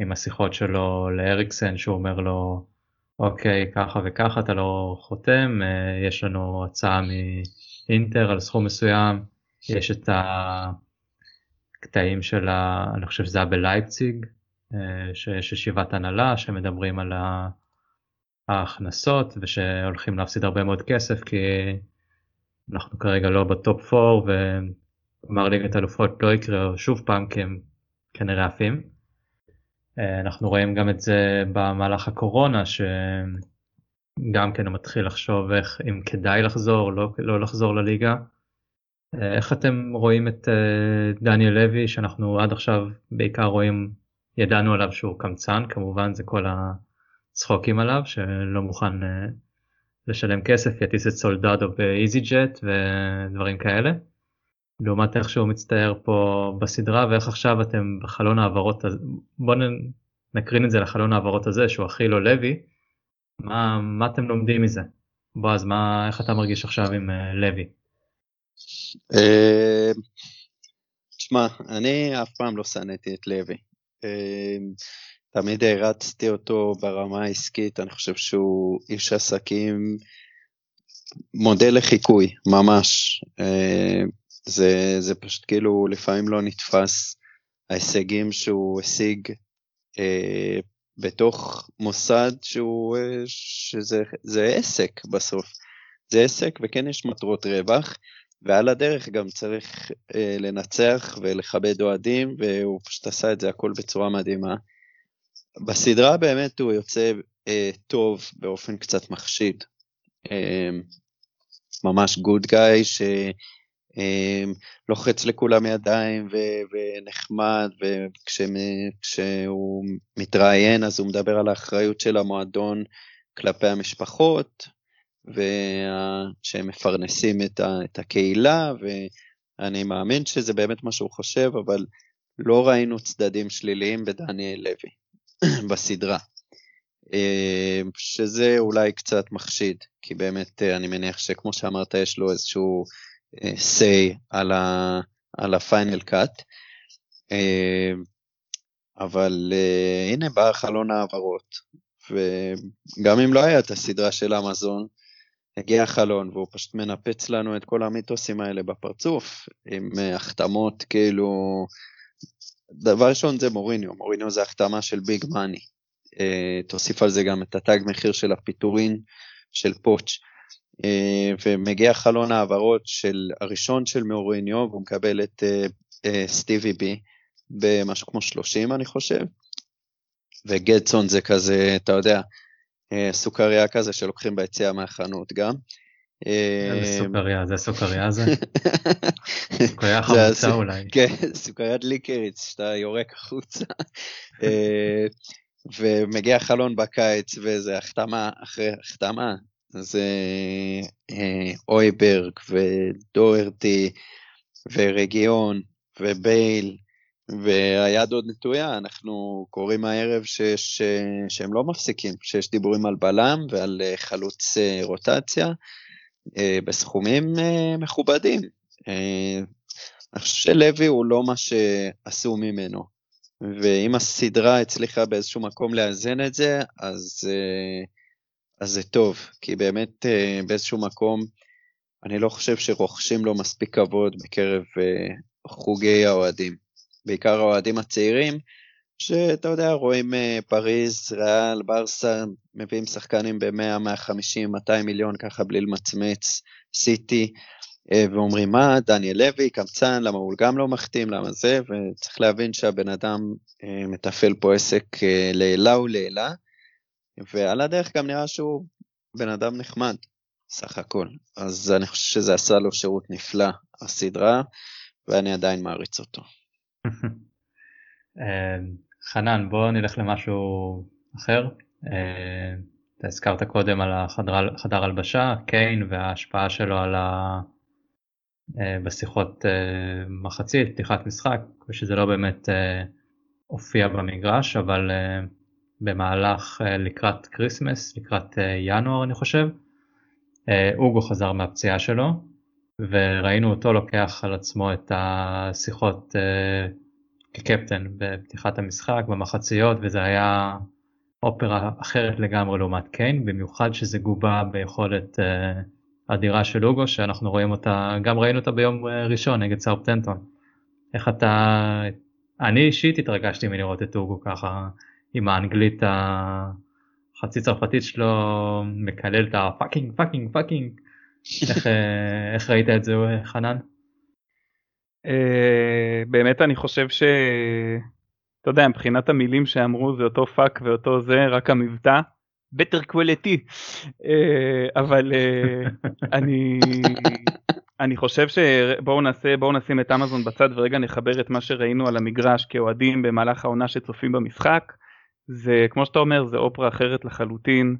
Speaker 1: עם השיחות שלו לאריקסן שהוא אומר לו אוקיי ככה וככה אתה לא חותם, אה, יש לנו הצעה מאינטר על סכום מסוים, יש את הקטעים של, ה... אני חושב שזה היה בלייפציג, אה, שיש ישיבת הנהלה שמדברים על ההכנסות ושהולכים להפסיד הרבה מאוד כסף כי אנחנו כרגע לא בטופ 4 וגמר ליגת אלופות לא יקרה שוב פעם כי הם כנראה עפים. אה, אנחנו רואים גם את זה במהלך הקורונה שגם כן הוא מתחיל לחשוב איך אם כדאי לחזור לא, לא לחזור לליגה. אה, איך אתם רואים את אה, דניאל לוי שאנחנו עד עכשיו בעיקר רואים ידענו עליו שהוא קמצן כמובן זה כל הצחוקים עליו שלא מוכן לשלם כסף, יטיס את סולדדו באיזי ג'ט ודברים כאלה. לעומת איך שהוא מצטייר פה בסדרה ואיך עכשיו אתם בחלון העברות הזה, בואו נקרין את זה לחלון העברות הזה שהוא הכי לא לוי, מה, מה אתם לומדים מזה? בועז, מה, איך אתה מרגיש עכשיו עם uh, לוי?
Speaker 2: אה, תשמע, אני אף פעם לא שנאתי את לוי. אה, תמיד הרצתי אותו ברמה העסקית, אני חושב שהוא איש עסקים מודל לחיקוי, ממש. אה, זה, זה פשוט כאילו לפעמים לא נתפס ההישגים שהוא השיג אה, בתוך מוסד שהוא, אה, שזה זה עסק בסוף. זה עסק וכן יש מטרות רווח, ועל הדרך גם צריך אה, לנצח ולכבד אוהדים, והוא פשוט עשה את זה הכל בצורה מדהימה. בסדרה באמת הוא יוצא אה, טוב באופן קצת מחשיד. אה, ממש גוד גאי שלוחץ אה, לכולם ידיים ו- ונחמד, וכשהוא מתראיין אז הוא מדבר על האחריות של המועדון כלפי המשפחות, ושהם מפרנסים את, ה- את הקהילה, ואני מאמין שזה באמת מה שהוא חושב, אבל לא ראינו צדדים שליליים בדניאל לוי. בסדרה. אה, שזה אולי קצת מחשיד, כי באמת אה, אני מניח שכמו שאמרת יש לו איזשהו אה, say על, ה, על ה final cut. אבל הנה בא חלון העברות, וגם אם לא היה את הסדרה של אמזון, הגיע החלון והוא פשוט מנפץ לנו את כל המיתוסים האלה בפרצוף, עם החתמות כאילו דבר ראשון זה מוריניו, מוריניו זה החתמה של big money. אה, תוסיף על זה גם את התג מחיר של הפיטורין של פוטש. Uh, ומגיע חלון העברות של הראשון של מוריניו, והוא מקבל את סטיבי בי במשהו כמו 30 אני חושב. וגדסון זה כזה, אתה יודע, סוכריה כזה שלוקחים ביציאה מהחנות גם.
Speaker 1: איזה סוכריה, זה סוכריה זה? סוכריה חמוצה אולי.
Speaker 2: כן, סוכריית ליקריץ שאתה יורק החוצה. אה, ומגיע חלון בקיץ וזה החתמה אחרי החתמה, זה אה, אויברג ודוורטי ורגיון ובייל והיד עוד נטויה, אנחנו קוראים הערב שיש, שהם לא מפסיקים, שיש דיבורים על בלם ועל אה, חלוץ אה, רוטציה אה, בסכומים מכובדים. אני חושב שלוי הוא לא מה שעשו ממנו, ואם הסדרה הצליחה באיזשהו מקום לאזן את זה, אז, אז זה טוב, כי באמת באיזשהו מקום אני לא חושב שרוכשים לו מספיק כבוד בקרב חוגי האוהדים. בעיקר האוהדים הצעירים, שאתה יודע, רואים אה, פריז, ריאל, ברסה, מביאים שחקנים ב-100, 150, 200 מיליון ככה בלי למצמץ, סיטי, אה, ואומרים מה, דניאל לוי, קמצן, למה הוא גם לא מחתים, למה זה, וצריך להבין שהבן אדם אה, מתפעל פה עסק לעילה ולעילה, ועל הדרך גם נראה שהוא בן אדם נחמד, סך הכל. אז אני חושב שזה עשה לו שירות נפלא, הסדרה, ואני עדיין מעריץ אותו.
Speaker 1: אה, חנן, בוא נלך למשהו אחר. אה, אתה הזכרת קודם על החדר הלבשה, קיין וההשפעה שלו על ה... אה, בשיחות מחצית, פתיחת משחק, ושזה לא באמת הופיע במגרש, אבל במהלך לקראת Christmas, לקראת ינואר אני חושב, אוגו חזר מהפציעה שלו, וראינו אותו לוקח על עצמו את השיחות אה, כקפטן בפתיחת המשחק במחציות וזה היה אופרה אחרת לגמרי לעומת קיין במיוחד שזה גובה ביכולת אה, אדירה של אוגו שאנחנו רואים אותה גם ראינו אותה ביום אה, ראשון נגד סאות'המפטון. איך אתה אני אישית התרגשתי מלראות את אוגו ככה עם האנגלית החצי צרפתית שלו מקלל את ה fucking fucking fucking איך, אה, איך ראית את זה חנן?
Speaker 3: אה, באמת אני חושב ש... אתה יודע, מבחינת המילים שאמרו זה אותו fuck ואותו זה, רק המבטא. better quality. אה, אבל אני, אני חושב שבואו נעשה, בואו נשים את אמזון בצד ורגע נחבר את מה שראינו על המגרש כאוהדים במהלך העונה שצופים במשחק. זה כמו שאתה אומר זה אופרה אחרת לחלוטין.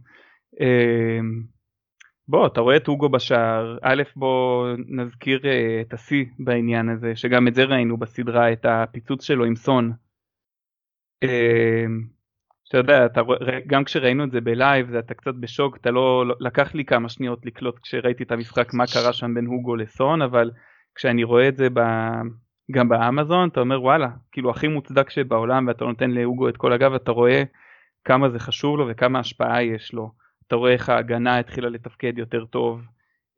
Speaker 3: בוא אתה רואה את אוגו בשער א' בוא נזכיר uh, את השיא בעניין הזה שגם את זה ראינו בסדרה את הפיצוץ שלו עם סון. Uh, אתה יודע אתה גם כשראינו את זה בלייב אתה קצת בשוק אתה לא, לא לקח לי כמה שניות לקלוט כשראיתי את המשחק מה קרה שם בין הוגו לסון אבל כשאני רואה את זה ב... גם באמזון אתה אומר וואלה כאילו הכי מוצדק שבעולם ואתה נותן להוגו את כל הגב אתה רואה כמה זה חשוב לו וכמה השפעה יש לו. אתה רואה איך ההגנה התחילה לתפקד יותר טוב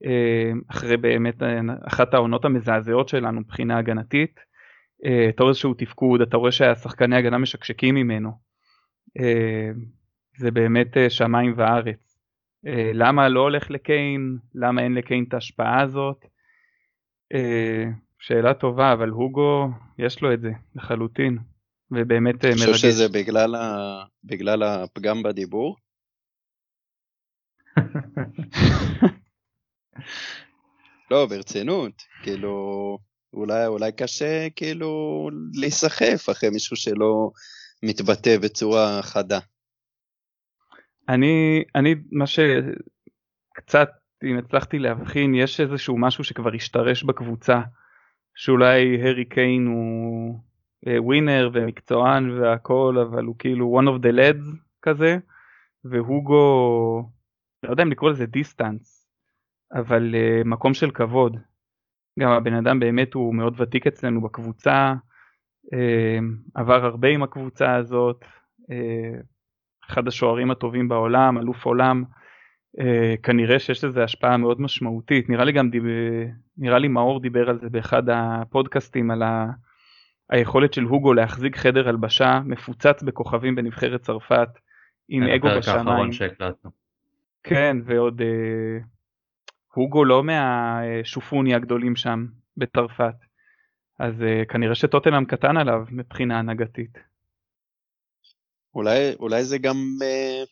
Speaker 3: אה, אחרי באמת אה, אחת העונות המזעזעות שלנו מבחינה הגנתית. אה, אתה רואה איזשהו תפקוד, אתה רואה שהשחקני הגנה משקשקים ממנו. זה באמת שמיים וארץ. למה לא הולך לקיין? למה אין לקיין את ההשפעה הזאת? שאלה טובה, אבל הוגו יש לו את זה לחלוטין, ובאמת מרגש.
Speaker 2: אני חושב שזה בגלל, ה... בגלל הפגם בדיבור? לא, ברצינות, כאילו, אולי, אולי קשה כאילו להיסחף אחרי מישהו שלא מתבטא בצורה חדה.
Speaker 3: אני, אני, מה שקצת, אם הצלחתי להבחין, יש איזשהו משהו שכבר השתרש בקבוצה, שאולי הארי קיין הוא ווינר אה, ומקצוען והכל, אבל הוא כאילו one of the lads כזה, והוגו לא יודע אם לקרוא לזה דיסטנס, אבל uh, מקום של כבוד. גם הבן אדם באמת הוא מאוד ותיק אצלנו בקבוצה, uh, עבר הרבה עם הקבוצה הזאת, uh, אחד השוערים הטובים בעולם, אלוף עולם, uh, כנראה שיש לזה השפעה מאוד משמעותית, נראה לי גם, דיב... נראה לי מאור דיבר על זה באחד הפודקאסטים, על ה... היכולת של הוגו להחזיק חדר הלבשה מפוצץ בכוכבים בנבחרת צרפת, עם אגו בשמיים. כן, ועוד אה, הוגו לא מהשופוני הגדולים שם בצרפת. אז אה, כנראה שטוטנאם קטן עליו מבחינה הנהגתית.
Speaker 2: אולי, אולי זה גם, אה,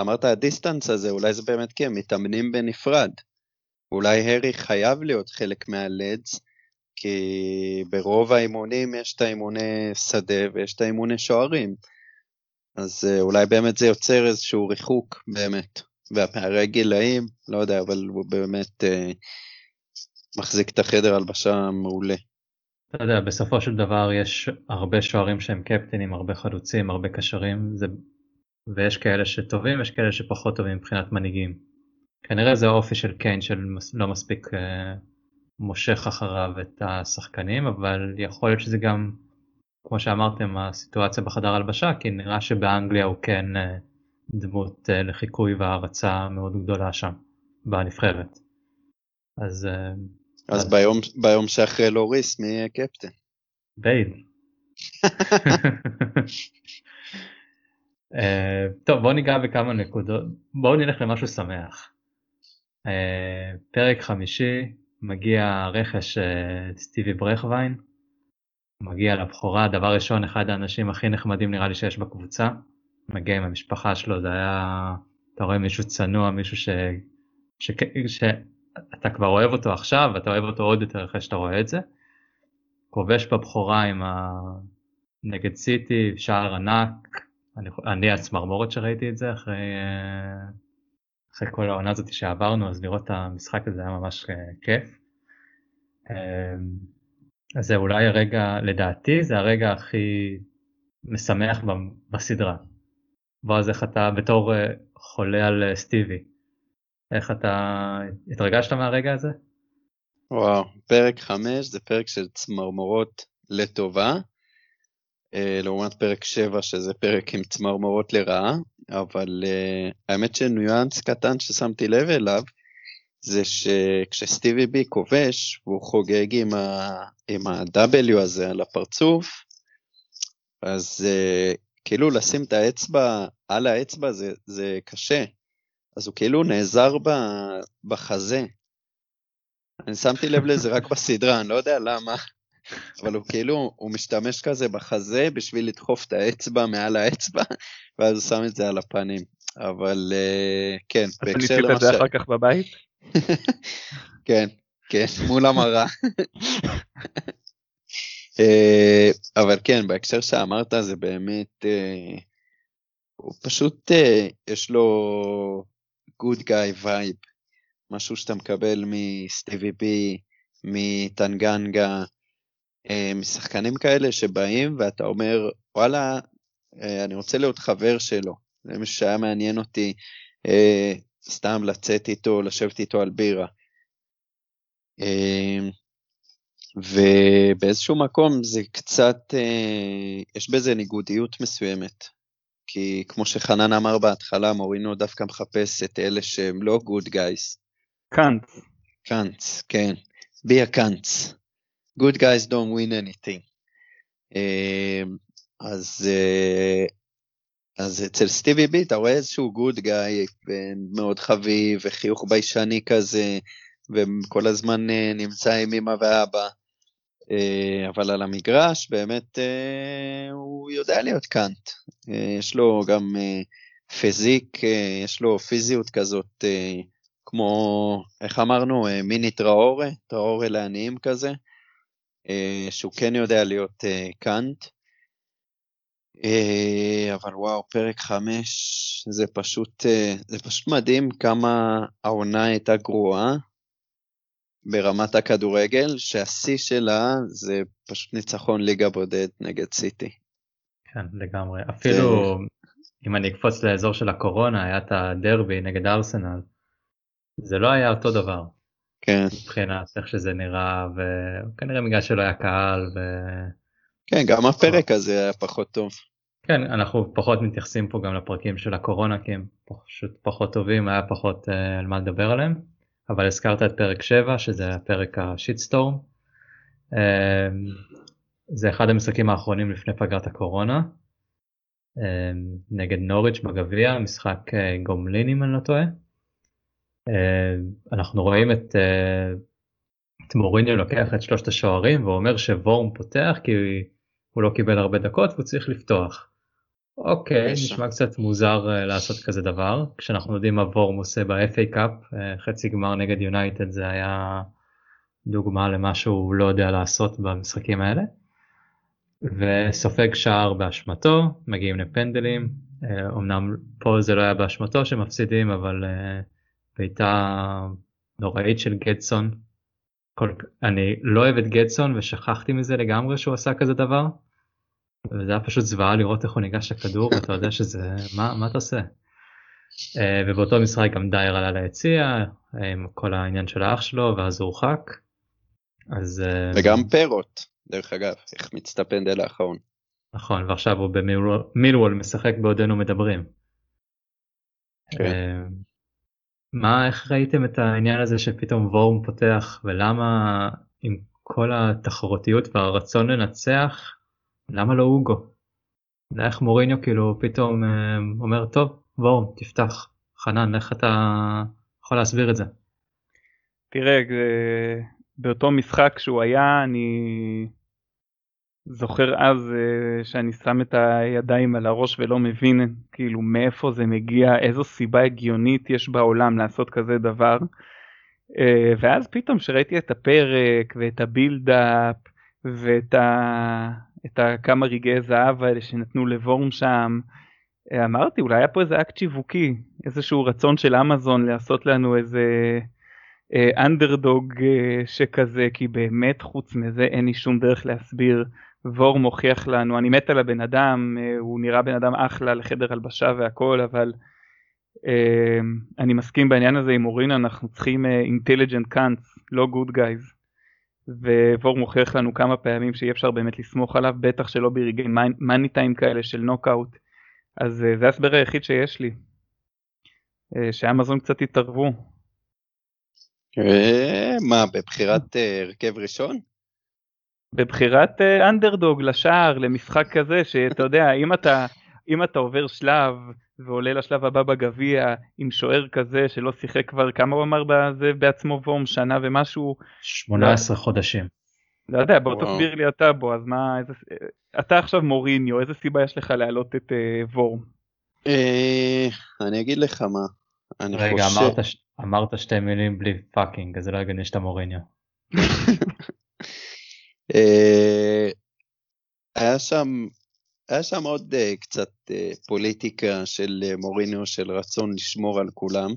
Speaker 2: אמרת הדיסטנס הזה, אולי זה באמת כן, מתאמנים בנפרד. אולי הרי חייב להיות חלק מהלדס, כי ברוב האימונים יש את האימוני שדה ויש את האימוני שוערים. אז אה, אולי באמת זה יוצר איזשהו ריחוק באמת. והפערי גילאים, לא יודע, אבל הוא באמת אה, מחזיק את החדר הלבשה מעולה.
Speaker 1: אתה יודע, בסופו של דבר יש הרבה שוערים שהם קפטנים, הרבה חלוצים, הרבה קשרים, זה... ויש כאלה שטובים, יש כאלה שפחות טובים מבחינת מנהיגים. כנראה זה האופי של קיין שלא מספיק אה, מושך אחריו את השחקנים, אבל יכול להיות שזה גם, כמו שאמרתם, הסיטואציה בחדר הלבשה, כי נראה שבאנגליה הוא כן אה, דמות אה, לחיקוי והערצה מאוד גדולה שם, בנבחרת. אז... אה,
Speaker 2: אז ביום, ביום שאחרי לוריס, מי יהיה קפטן?
Speaker 1: בייל. uh, טוב בוא ניגע בכמה נקודות בואו נלך למשהו שמח. Uh, פרק חמישי מגיע רכש uh, סטיבי ברכווין. מגיע לבכורה דבר ראשון אחד האנשים הכי נחמדים נראה לי שיש בקבוצה. מגיע עם המשפחה שלו זה היה אתה רואה מישהו צנוע מישהו ש... ש... ש... אתה כבר אוהב אותו עכשיו ואתה אוהב אותו עוד יותר אחרי שאתה רואה את זה. כובש בבכורה עם ה... נגד סיטי, שער ענק, אני, אני הצמרמורת שראיתי את זה אחרי, אחרי כל העונה הזאת שעברנו, אז לראות את המשחק הזה היה ממש אה, כיף. אה, אז זה אולי הרגע, לדעתי זה הרגע הכי משמח בסדרה. ואז איך אתה בתור חולה על סטיבי, איך אתה התרגשת מהרגע הזה?
Speaker 2: וואו, פרק 5 זה פרק של צמרמורות לטובה, אה, לעומת פרק 7 שזה פרק עם צמרמורות לרעה, אבל אה, האמת שניואנס קטן ששמתי לב אליו, זה שכשסטיבי בי כובש והוא חוגג עם, ה, עם ה-W הזה על הפרצוף, אז uh, כאילו לשים את האצבע על האצבע זה, זה קשה. אז הוא כאילו נעזר ב, בחזה. אני שמתי לב לזה רק בסדרה, אני לא יודע למה, אבל הוא כאילו, הוא משתמש כזה בחזה בשביל לדחוף את האצבע מעל האצבע, ואז הוא שם את זה על הפנים. אבל uh, כן,
Speaker 3: בהקשר למה ש... אתה ניסית את זה אחר כך בבית?
Speaker 2: כן, כן, מול המראה. uh, אבל כן, בהקשר שאמרת זה באמת, uh, הוא פשוט, uh, יש לו good guy vibe, משהו שאתה מקבל מסטיבי בי, מטנגנגה, אה, משחקנים כאלה שבאים ואתה אומר, וואלה, אה, אני רוצה להיות חבר שלו. זה מישהו שהיה מעניין אותי אה, סתם לצאת איתו, לשבת איתו על בירה. ובאיזשהו מקום זה קצת, יש בזה ניגודיות מסוימת. כי כמו שחנן אמר בהתחלה, מורינו דווקא מחפש את אלה שהם לא good guys.
Speaker 3: קאנט.
Speaker 2: קאנט, כן. בי good guys don't win anything. אמ, אז, אה, אז אצל סטיבי בי אתה רואה איזשהו good guy מאוד חביב וחיוך ביישני כזה, וכל הזמן אה, נמצא עם אמא ואבא. אה, אבל על המגרש באמת הוא יודע להיות קאנט. יש לו גם פיזיק, יש לו פיזיות כזאת, כמו, איך אמרנו, מיני טראורה, טראורה לעניים כזה. אה, שהוא כן יודע להיות אה, קאנט. אה, אבל וואו, פרק 5 זה פשוט, זה פשוט מדהים כמה העונה הייתה גרועה ברמת הכדורגל, שהשיא שלה זה פשוט ניצחון ליגה בודד נגד סיטי.
Speaker 1: כן, לגמרי. אפילו אם אני אקפוץ לאזור של הקורונה, היה את הדרבי נגד ארסנל. זה לא היה אותו דבר.
Speaker 2: כן.
Speaker 1: מבחינת איך שזה נראה וכנראה בגלל שלא היה קהל ו...
Speaker 2: כן גם הפרק הזה היה פחות טוב.
Speaker 1: כן אנחנו פחות מתייחסים פה גם לפרקים של הקורונה כי הם פשוט פחות טובים היה פחות uh, על מה לדבר עליהם אבל הזכרת את פרק 7 שזה הפרק השיטסטורם. Uh, זה אחד המשחקים האחרונים לפני פגרת הקורונה. Uh, נגד נוריץ' בגביע משחק uh, גומלין אם אני לא טועה. אה, אנחנו רואים את, אה, את מוריניו לוקח את שלושת השוערים ואומר שוורם פותח כי הוא לא קיבל הרבה דקות והוא צריך לפתוח. אוקיי, נשמע קצת מוזר אה, לעשות כזה דבר כשאנחנו יודעים מה וורם עושה ב-FA קאפ, חצי גמר נגד יונייטד זה היה דוגמה למה שהוא לא יודע לעשות במשחקים האלה. וסופג שער באשמתו, מגיעים לפנדלים, אמנם פה זה לא היה באשמתו שמפסידים, אבל בעיטה נוראית של גדסון. כל... אני לא אוהב את גדסון ושכחתי מזה לגמרי שהוא עשה כזה דבר. וזה היה פשוט זוועה לראות איך הוא ניגש לכדור ואתה יודע שזה מה מה אתה עושה. Uh, ובאותו משחק גם דייר עלה ליציע עם כל העניין של האח שלו ואז הוא הורחק. אז
Speaker 2: uh, וגם פרוט דרך אגב איך מצטפן דל האחרון.
Speaker 1: נכון ועכשיו הוא במילוול משחק בעודנו מדברים. כן. Uh, מה איך ראיתם את העניין הזה שפתאום וורם פותח ולמה עם כל התחרותיות והרצון לנצח למה לא אוגו? איך מוריניו כאילו פתאום אה, אומר טוב וורם תפתח חנן איך אתה יכול להסביר את זה.
Speaker 3: תראה באותו משחק שהוא היה אני זוכר אז uh, שאני שם את הידיים על הראש ולא מבין כאילו מאיפה זה מגיע, איזו סיבה הגיונית יש בעולם לעשות כזה דבר. ואז פתאום שראיתי את הפרק ואת הבילדאפ ואת ה... את הכמה רגעי זהב האלה שנתנו לוורם שם, אמרתי אולי היה פה איזה אקט שיווקי, איזשהו רצון של אמזון לעשות לנו איזה אנדרדוג uh, uh, שכזה, כי באמת חוץ מזה אין לי שום דרך להסביר וורם מוכיח לנו, אני מת על הבן אדם, אה, הוא נראה בן אדם אחלה לחדר הלבשה והכל, אבל אה, אני מסכים בעניין הזה עם אורין, אנחנו צריכים intelligent cunts, לא good guys. ווור מוכיח לנו כמה פעמים שאי אפשר באמת לסמוך עליו, בטח שלא ברגעי מאני טיים כאלה של נוקאוט. אז uh, זה ההסבר היחיד שיש לי. Uh, שאמזון קצת התערבו.
Speaker 2: מה, בבחירת הרכב ראשון?
Speaker 3: בבחירת אנדרדוג לשער למשחק כזה שאתה יודע אם אתה אם אתה עובר שלב ועולה לשלב הבא בגביע עם שוער כזה שלא שיחק כבר כמה הוא אמר בזה בעצמו וורם שנה ומשהו
Speaker 1: 18 לא, חודשים.
Speaker 3: לא יודע בוא וואו. תסביר לי אתה בו אז מה איזה אתה עכשיו מוריניו איזה סיבה יש לך להעלות את uh, וורם.
Speaker 2: אה, אני אגיד לך מה. אני
Speaker 1: רגע חושב... אמרת, אמרת שתי מילים בלי פאקינג אז זה לא הגיוני שאתה מוריניו.
Speaker 2: אה, היה שם היה שם עוד uh, קצת uh, פוליטיקה של uh, מוריניו של רצון לשמור על כולם.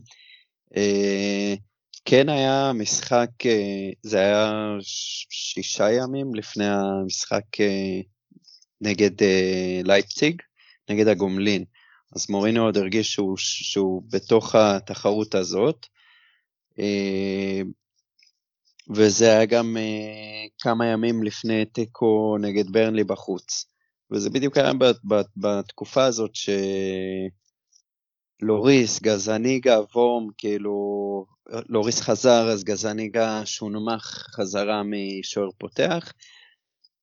Speaker 2: Uh, כן היה משחק, uh, זה היה שישה ימים לפני המשחק uh, נגד uh, לייפציג, נגד הגומלין. אז מוריניו עוד הרגיש שהוא, שהוא בתוך התחרות הזאת. Uh, וזה היה גם uh, כמה ימים לפני תיקו נגד ברנלי בחוץ. וזה בדיוק היה בתקופה הזאת שלוריס, גזניגה, וורם, כאילו, לוריס חזר, אז גזניגה שונמך חזרה משוער פותח,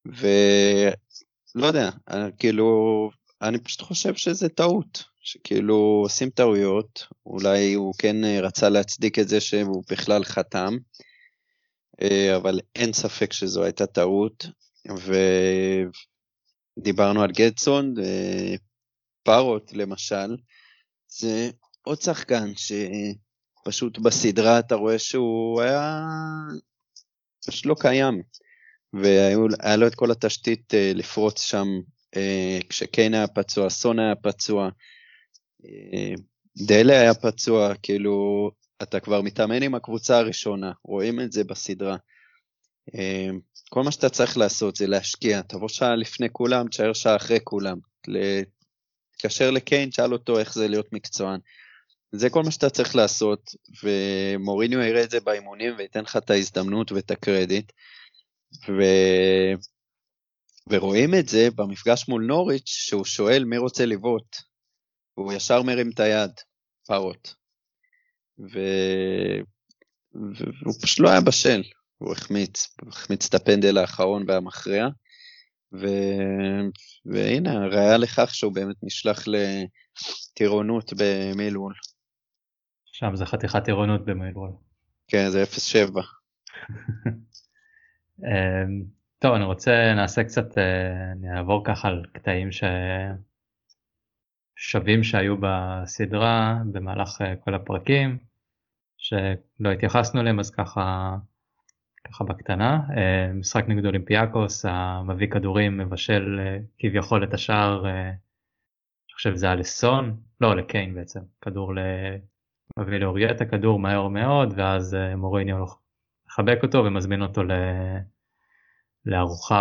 Speaker 2: ולא יודע, כאילו, אני פשוט חושב שזה טעות, שכאילו עושים טעויות, אולי הוא כן רצה להצדיק את זה שהוא בכלל חתם, אה, אבל אין ספק שזו הייתה טעות, ודיברנו על גדסון, אה, פארוט למשל, זה עוד שחקן שפשוט בסדרה אתה רואה שהוא היה פשוט לא קיים, והיה לו את כל התשתית אה, לפרוץ שם כשקיין היה פצוע, סון היה פצוע, דלה היה פצוע, כאילו אתה כבר מתאמן עם הקבוצה הראשונה, רואים את זה בסדרה. אמ, כל מה שאתה צריך לעשות זה להשקיע, תבוא שעה לפני כולם, תשאר שעה אחרי כולם. תתקשר לקיין, תשאל אותו איך זה להיות מקצוען. זה כל מה שאתה צריך לעשות, ומוריניו יראה את זה באימונים וייתן לך את ההזדמנות ואת הקרדיט. ו... ורואים את זה במפגש מול נוריץ', שהוא שואל מי רוצה לבעוט. הוא ישר מרים את היד, פארוט. ו... והוא פשוט לא היה בשל, הוא החמיץ, החמיץ את הפנדל האחרון והמכריע, ו... והנה, הראיה לכך שהוא באמת נשלח לטירונות במילוול.
Speaker 1: שם זה חתיכת טירונות במילוול.
Speaker 2: כן, זה 0-7.
Speaker 1: אמ, טוב, אני רוצה, נעשה קצת, אה, נעבור ככה על קטעים ש... שווים שהיו בסדרה במהלך אה, כל הפרקים, שלא התייחסנו אליהם אז ככה, ככה בקטנה. אה, משחק נגד אולימפיאקוס, המביא כדורים מבשל אה, כביכול את השער, אני חושב זה היה לסון, לא לקיין בעצם, כדור מביא לאוריית הכדור מהר מאוד, ואז מוריניו מחבק אותו ומזמין אותו לארוחה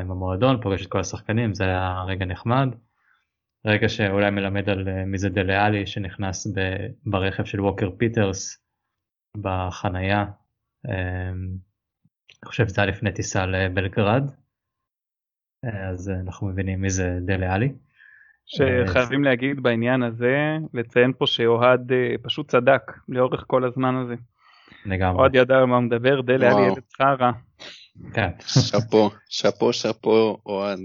Speaker 1: עם המועדון, פוגש את כל השחקנים, זה היה רגע נחמד. רגע שאולי מלמד על מי זה דליאלי שנכנס ברכב של ווקר פיטרס בחנייה. אני חושב שזה היה לפני טיסה לבלגרד. אז אנחנו מבינים מי זה דליאלי.
Speaker 3: שחייבים להגיד בעניין הזה, לציין פה שאוהד אה, פשוט צדק לאורך כל הזמן הזה.
Speaker 1: לגמרי.
Speaker 3: אוהד ידע על מה הוא מדבר, דליאלי איזה צחרה.
Speaker 2: כן. שאפו, שאפו, שאפו, אוהד.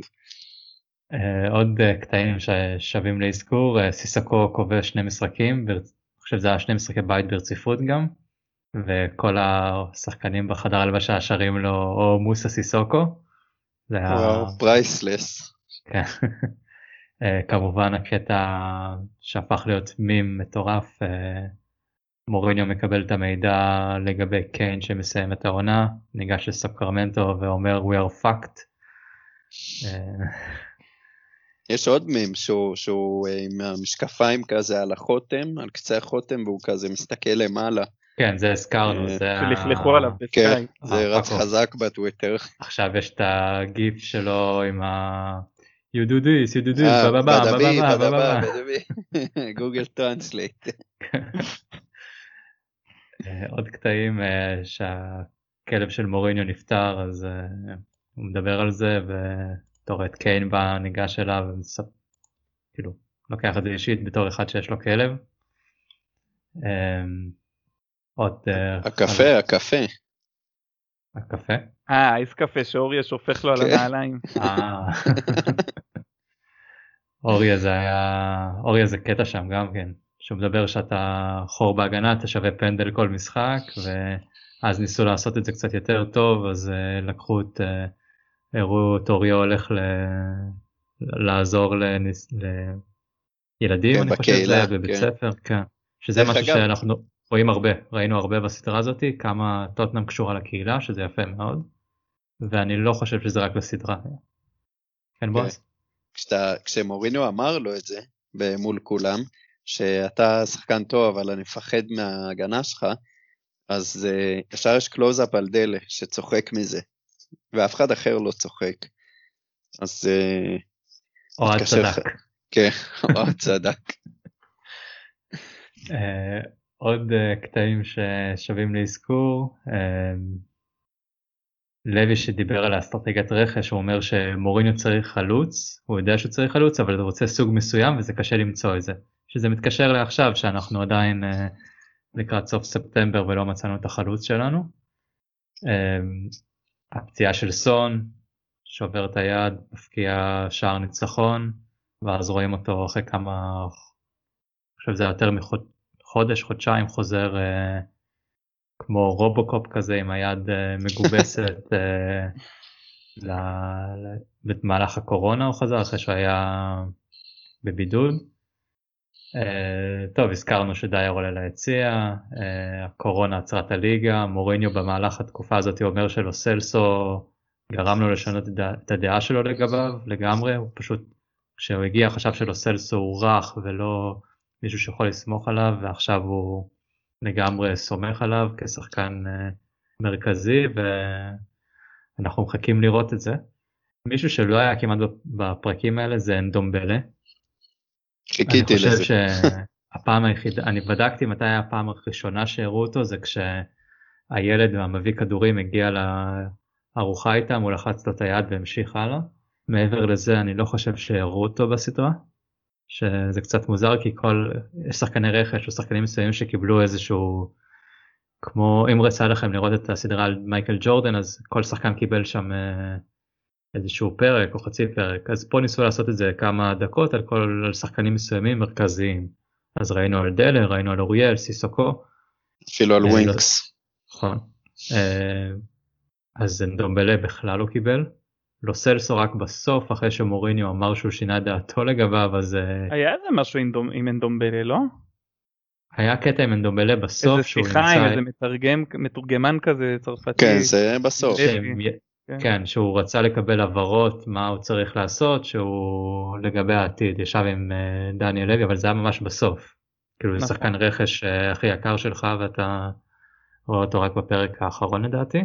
Speaker 1: Uh, עוד קטעים ששווים לאזכור, סיסקו כובש שני משחקים, אני חושב שזה היה שני משחקי בית ברציפות גם, וכל השחקנים בחדר הלבשה שרים לו או מוסה סיסוקו.
Speaker 2: זה היה... פרייסלס.
Speaker 1: כן. כמובן הקטע שהפך להיות מים מטורף, מוריניו מקבל את המידע לגבי קיין שמסיים את העונה, ניגש לסקרמנטו ואומר we are fucked.
Speaker 2: יש עוד מים שהוא, שהוא אה, עם המשקפיים כזה על החותם, על קצה החותם, והוא כזה מסתכל למעלה.
Speaker 1: כן, זה הזכרנו,
Speaker 3: אה, זה... שלכלכו עליו בסקאי.
Speaker 2: כן, זה אה, רץ חזק בטוויטר.
Speaker 1: עכשיו יש את הגיף שלו עם ה... you do this, you do this, בבבה, בבבה, בבבה.
Speaker 2: גוגל טרנסלייט.
Speaker 1: עוד קטעים שהכלב של מוריניו נפטר, אז הוא מדבר על זה, אתה רואה את קיין בא ניגש אליו כאילו לוקח את זה אישית בתור אחד שיש לו כלב. עוד
Speaker 2: אה, הקפה הקפה.
Speaker 1: הקפה?
Speaker 3: אה האיס קפה שאוריה שופך לו על כן. הנעליים.
Speaker 1: אה. אוריה זה היה אוריה זה קטע שם גם כן שהוא מדבר שאתה חור בהגנה אתה שווה פנדל כל משחק ואז ניסו לעשות את זה קצת יותר טוב אז אה, לקחו את. הראו את אוריו הולך ל... לעזור לניס... לילדים, כן, אני חושב, זה בבית כן. ספר, כן. שזה משהו אגב... שאנחנו רואים הרבה, ראינו הרבה בסדרה הזאת, כמה טוטנאם קשורה לקהילה, שזה יפה מאוד, ואני לא חושב שזה רק לסדרה. כן בועז?
Speaker 2: כשאתה, כשמורינו אמר לו את זה, מול כולם, שאתה שחקן טוב אבל אני מפחד מההגנה שלך, אז uh, ישר יש קלוזאפ על דלה שצוחק מזה, ואף אחד אחר לא צוחק. אז...
Speaker 1: אה, אוהד צדק.
Speaker 2: כן, אוהד צדק.
Speaker 1: אה, עוד אה, קטעים ששווים לאזכור. לוי שדיבר על האסטרטגיית רכש, הוא אומר שמוריניו צריך חלוץ, הוא יודע שהוא צריך חלוץ, אבל הוא רוצה סוג מסוים וזה קשה למצוא את זה. שזה מתקשר לעכשיו שאנחנו עדיין לקראת סוף ספטמבר ולא מצאנו את החלוץ שלנו. הפציעה של סון, שובר את היד, מפקיע שער ניצחון, ואז רואים אותו אחרי כמה, אני חושב שזה יותר מחודש, חודשיים חוזר אה, כמו רובוקופ כזה עם היד אה, מגובסת אה, במהלך הקורונה הוא חזר אחרי שהוא היה בבידוד. Uh, טוב הזכרנו שדייר עולה ליציע, uh, הקורונה עצרה את הליגה, מוריניו במהלך התקופה הזאת אומר שלו סלסו גרם לו לשנות את הדעה שלו לגביו לגמרי, הוא פשוט כשהוא הגיע חשב שלו סלסו הוא רך ולא מישהו שיכול לסמוך עליו ועכשיו הוא לגמרי סומך עליו כשחקן uh, מרכזי ואנחנו מחכים לראות את זה. מישהו שלא היה כמעט בפרקים האלה זה אנדומבלה
Speaker 2: חיכיתי לזה.
Speaker 1: אני חושב שהפעם היחידה, אני בדקתי מתי הפעם הראשונה שהראו אותו, זה כשהילד המביא כדורים הגיע לארוחה איתם, הוא לחץ לו את היד והמשיך הלאה. מעבר לזה אני לא חושב שהראו אותו בסדרה, שזה קצת מוזר כי כל, שחקני רכש או שחקנים מסוימים שקיבלו איזשהו, כמו אם יצא לכם לראות את הסדרה על מייקל ג'ורדן אז כל שחקן קיבל שם אה, איזשהו פרק או חצי פרק אז פה ניסו לעשות את זה כמה דקות על כל על שחקנים מסוימים מרכזיים אז ראינו על דלה ראינו על אוריה סיסוקו.
Speaker 2: אפילו על אה, ווינקס.
Speaker 1: נכון. אה, אז דומבלה בכלל לא קיבל. לא סלסו רק בסוף אחרי שמוריניו אמר שהוא שינה דעתו לגביו אז
Speaker 3: אה, היה איזה משהו עם, דומ... עם אנדומבלה לא?
Speaker 1: היה קטע עם אנדומבלה בסוף
Speaker 3: איזה שיחה עם איזה מתרגם, מתורגמן כזה צרפתי.
Speaker 2: כן, זה בסוף.
Speaker 1: כן. כן, שהוא רצה לקבל הבהרות מה הוא צריך לעשות, שהוא לגבי העתיד, ישב עם uh, דניאל לוי, אבל זה היה ממש בסוף. כאילו זה נכון. שחקן רכש uh, הכי יקר שלך ואתה רואה אותו רק בפרק האחרון לדעתי.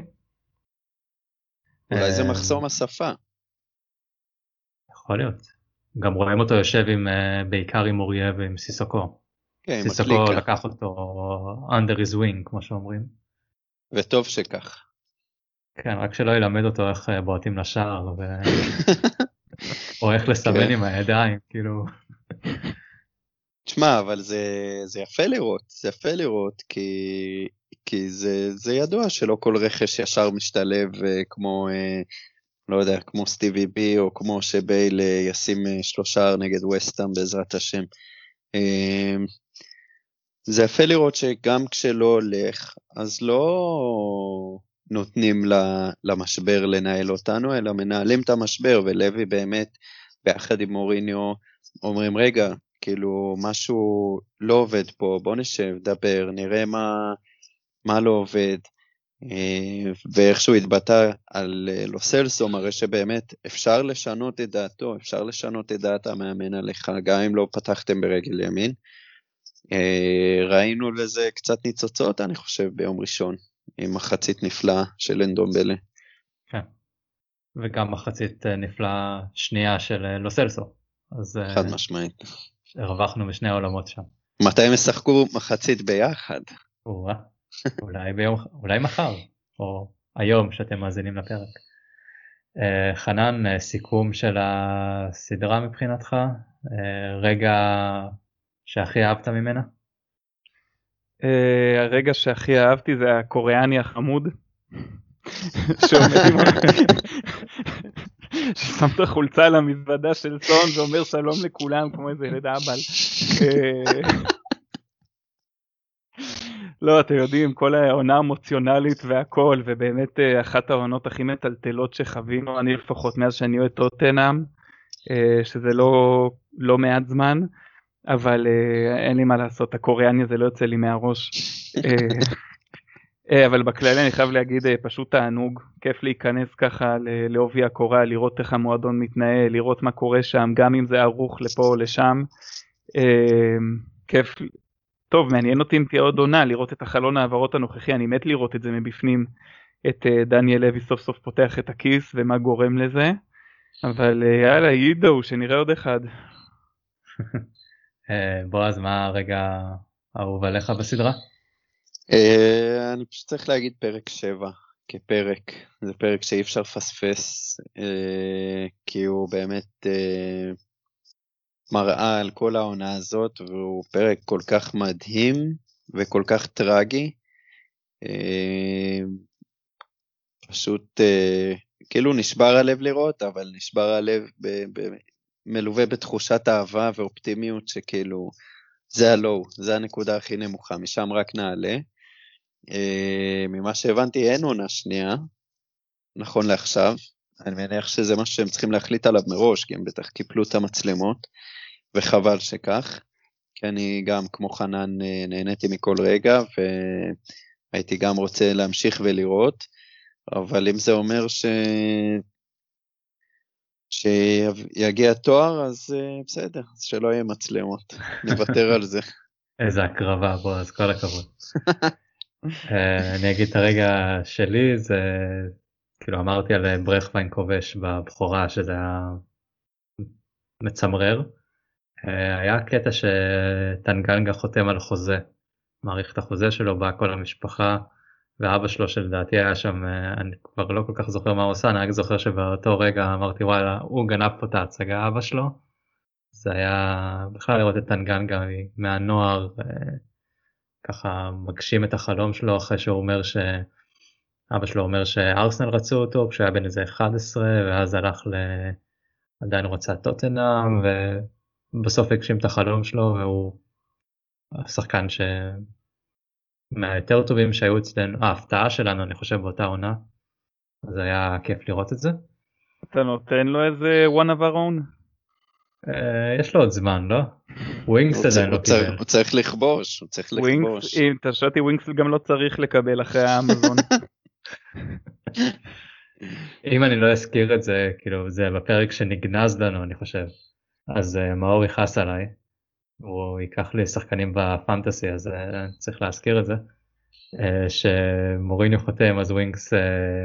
Speaker 2: אולי זה מחסום השפה.
Speaker 1: יכול להיות. גם רואים אותו יושב עם, uh, בעיקר עם אוריה ועם סיסוקו. כן, סיסוקו לקח אותו under his wing כמו שאומרים.
Speaker 2: וטוב שכך.
Speaker 1: כן, רק שלא ילמד אותו איך אה, בועטים לשער, ו... או איך לסמן כן. עם הידיים, כאילו.
Speaker 2: תשמע, אבל זה, זה יפה לראות, זה יפה לראות, כי, כי זה, זה ידוע שלא כל רכש ישר משתלב אה, כמו, אה, לא יודע, כמו סטיבי בי, או כמו שבייל ישים שלושה נגד וסטאם בעזרת השם. זה יפה לראות שגם כשלא הולך, אז לא... נותנים למשבר לנהל אותנו, אלא מנהלים את המשבר, ולוי באמת, ביחד עם מוריניו, אומרים, רגע, כאילו, משהו לא עובד פה, בוא נשב, דבר, נראה מה, מה לא עובד. אה, ואיך שהוא התבטא על אה, לוסלסו, מראה שבאמת אפשר לשנות את דעתו, אפשר לשנות את דעת המאמן עליך, גם אם לא פתחתם ברגל ימין. אה, ראינו לזה קצת ניצוצות, אני חושב, ביום ראשון. עם מחצית נפלאה של אנדומבלה.
Speaker 1: כן. וגם מחצית אה, נפלאה שנייה של לוסלסו. אז
Speaker 2: חד משמעית.
Speaker 1: הרווחנו בשני העולמות שם.
Speaker 2: מתי הם ישחקו מחצית ביחד?
Speaker 1: אולי ביום, אולי מחר, או היום שאתם מאזינים לפרק. חנן, סיכום של הסדרה מבחינתך? רגע שהכי אהבת ממנה?
Speaker 3: Uh, הרגע שהכי אהבתי זה הקוריאני החמוד. ששם את החולצה על המזוודה של סון ואומר שלום לכולם כמו איזה ילד אבל. אה, לא, אתם יודעים, כל העונה אמוציונלית והכל, ובאמת אה, אחת העונות הכי מטלטלות שחווינו, אני לפחות מאז שאני אוהד טוטנאם, שזה לא, לא מעט זמן. אבל uh, אין לי מה לעשות, הקוריאני הזה לא יוצא לי מהראש. אבל בכללי אני חייב להגיד פשוט תענוג, כיף להיכנס ככה לעובי הקורה, לראות איך המועדון מתנהל, לראות מה קורה שם, גם אם זה ערוך לפה או לשם. כיף, טוב מעניין אותי אם תהיה עוד עונה, לראות את החלון העברות הנוכחי, אני מת לראות את זה מבפנים, את uh, דניאל לוי סוף סוף פותח את הכיס ומה גורם לזה. אבל יאללה יידו שנראה עוד אחד.
Speaker 1: אה, בועז, מה הרגע האהוב עליך בסדרה?
Speaker 2: אה, אני פשוט צריך להגיד פרק 7 כפרק, זה פרק שאי אפשר לפספס, אה, כי הוא באמת מראה על כל העונה הזאת, והוא פרק כל כך מדהים וכל כך טרגי. פשוט כאילו נשבר הלב לראות, אבל נשבר הלב מלווה בתחושת אהבה ואופטימיות שכאילו זה הלואו, זה הנקודה הכי נמוכה, משם רק נעלה. Uh, ממה שהבנתי אין עונה שנייה, נכון לעכשיו, אני מניח שזה משהו שהם צריכים להחליט עליו מראש, כי הם בטח קיפלו את המצלמות, וחבל שכך, כי אני גם כמו חנן אה, נהניתי מכל רגע, והייתי גם רוצה להמשיך ולראות, אבל אם זה אומר ש... כשיגיע תואר אז uh, בסדר, אז שלא יהיה מצלמות, נוותר על זה.
Speaker 1: איזה הקרבה בוא, אז כל הכבוד. uh, אני אגיד את הרגע שלי, זה כאילו אמרתי על ברכווין כובש בבכורה שזה היה מצמרר. Uh, היה קטע שטנגנגה חותם על חוזה, מעריך את החוזה שלו, בא כל המשפחה. ואבא שלו שלדעתי היה שם, אה, אני כבר לא כל כך זוכר מה הוא עושה, אני רק זוכר שבאותו רגע אמרתי וואלה, הוא גנב פה את ההצגה אבא שלו. זה היה בכלל לראות את טנגנגה מהנוער, אה, ככה מגשים את החלום שלו אחרי שהוא אומר ש... אבא שלו אומר שארסנל רצו אותו כשהוא היה בן איזה 11 ואז הלך ל... עדיין הוא רצה טוטנאם ובסוף הגשים את החלום שלו והוא שחקן ש... מהיותר טובים שהיו אצלנו, ההפתעה שלנו אני חושב באותה עונה. אז היה כיף לראות את זה.
Speaker 3: אתה נותן לו איזה one of our own?
Speaker 1: Uh, יש לו עוד זמן לא?
Speaker 2: ווינקס
Speaker 1: עדיין לא קיבל.
Speaker 2: הוא צריך לכבוש, הוא צריך לכבוש.
Speaker 3: אם אתה שואל אותי ווינקס גם לא צריך לקבל אחרי האמזון.
Speaker 1: אם אני לא אזכיר את זה, כאילו זה בפרק שנגנז לנו אני חושב. אז אה, מאור יכעס עליי. הוא ייקח לי שחקנים בפנטסי אז אה, צריך להזכיר את זה. אה, שמוריניו חותם אז ווינקס אה,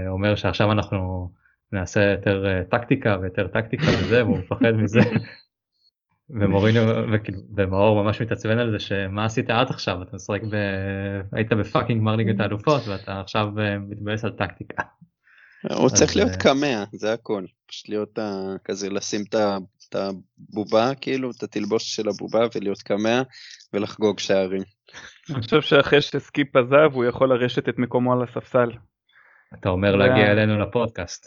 Speaker 1: אומר שעכשיו אנחנו נעשה יותר אה, טקטיקה ויותר טקטיקה וזה והוא מפחד מזה. ומוריניו ומאור ממש מתעצבן על זה שמה עשית עד עכשיו אתה משחק ב... היית בפאקינג גמר ליגת האלופות ואתה עכשיו מתבאס על טקטיקה.
Speaker 2: הוא צריך להיות קמע, זה הכל. פשוט להיות כזה, לשים את ה- את הבובה, כאילו, את התלבושת של הבובה, ולהיות קמע, ולחגוג שערים.
Speaker 3: אני חושב שאחרי שסקיפ עזב הוא יכול לרשת את מקומו על הספסל.
Speaker 1: אתה אומר להגיע אלינו לפודקאסט.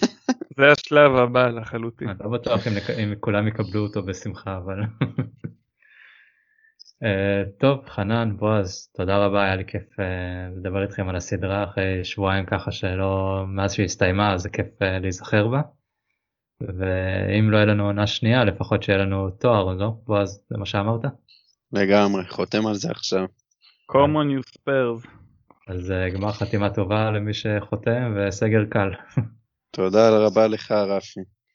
Speaker 3: זה השלב הבא לחלוטין.
Speaker 1: אני לא בטוח אם, כולם יקבלו אותו בשמחה אבל. אה, טוב חנן בועז תודה רבה היה לי כיף אה, לדבר איתכם על הסדרה אחרי שבועיים ככה שלא מאז שהיא הסתיימה אז זה כיף אה, להיזכר בה. ואם לא יהיה לנו עונה שנייה לפחות שיהיה לנו תואר לא בועז זה מה שאמרת
Speaker 2: לגמרי, חותם על זה עכשיו.
Speaker 3: common you spurs.
Speaker 1: אז אה, גמר חתימה טובה למי שחותם וסגר קל.
Speaker 2: תודה רבה לך, רפי.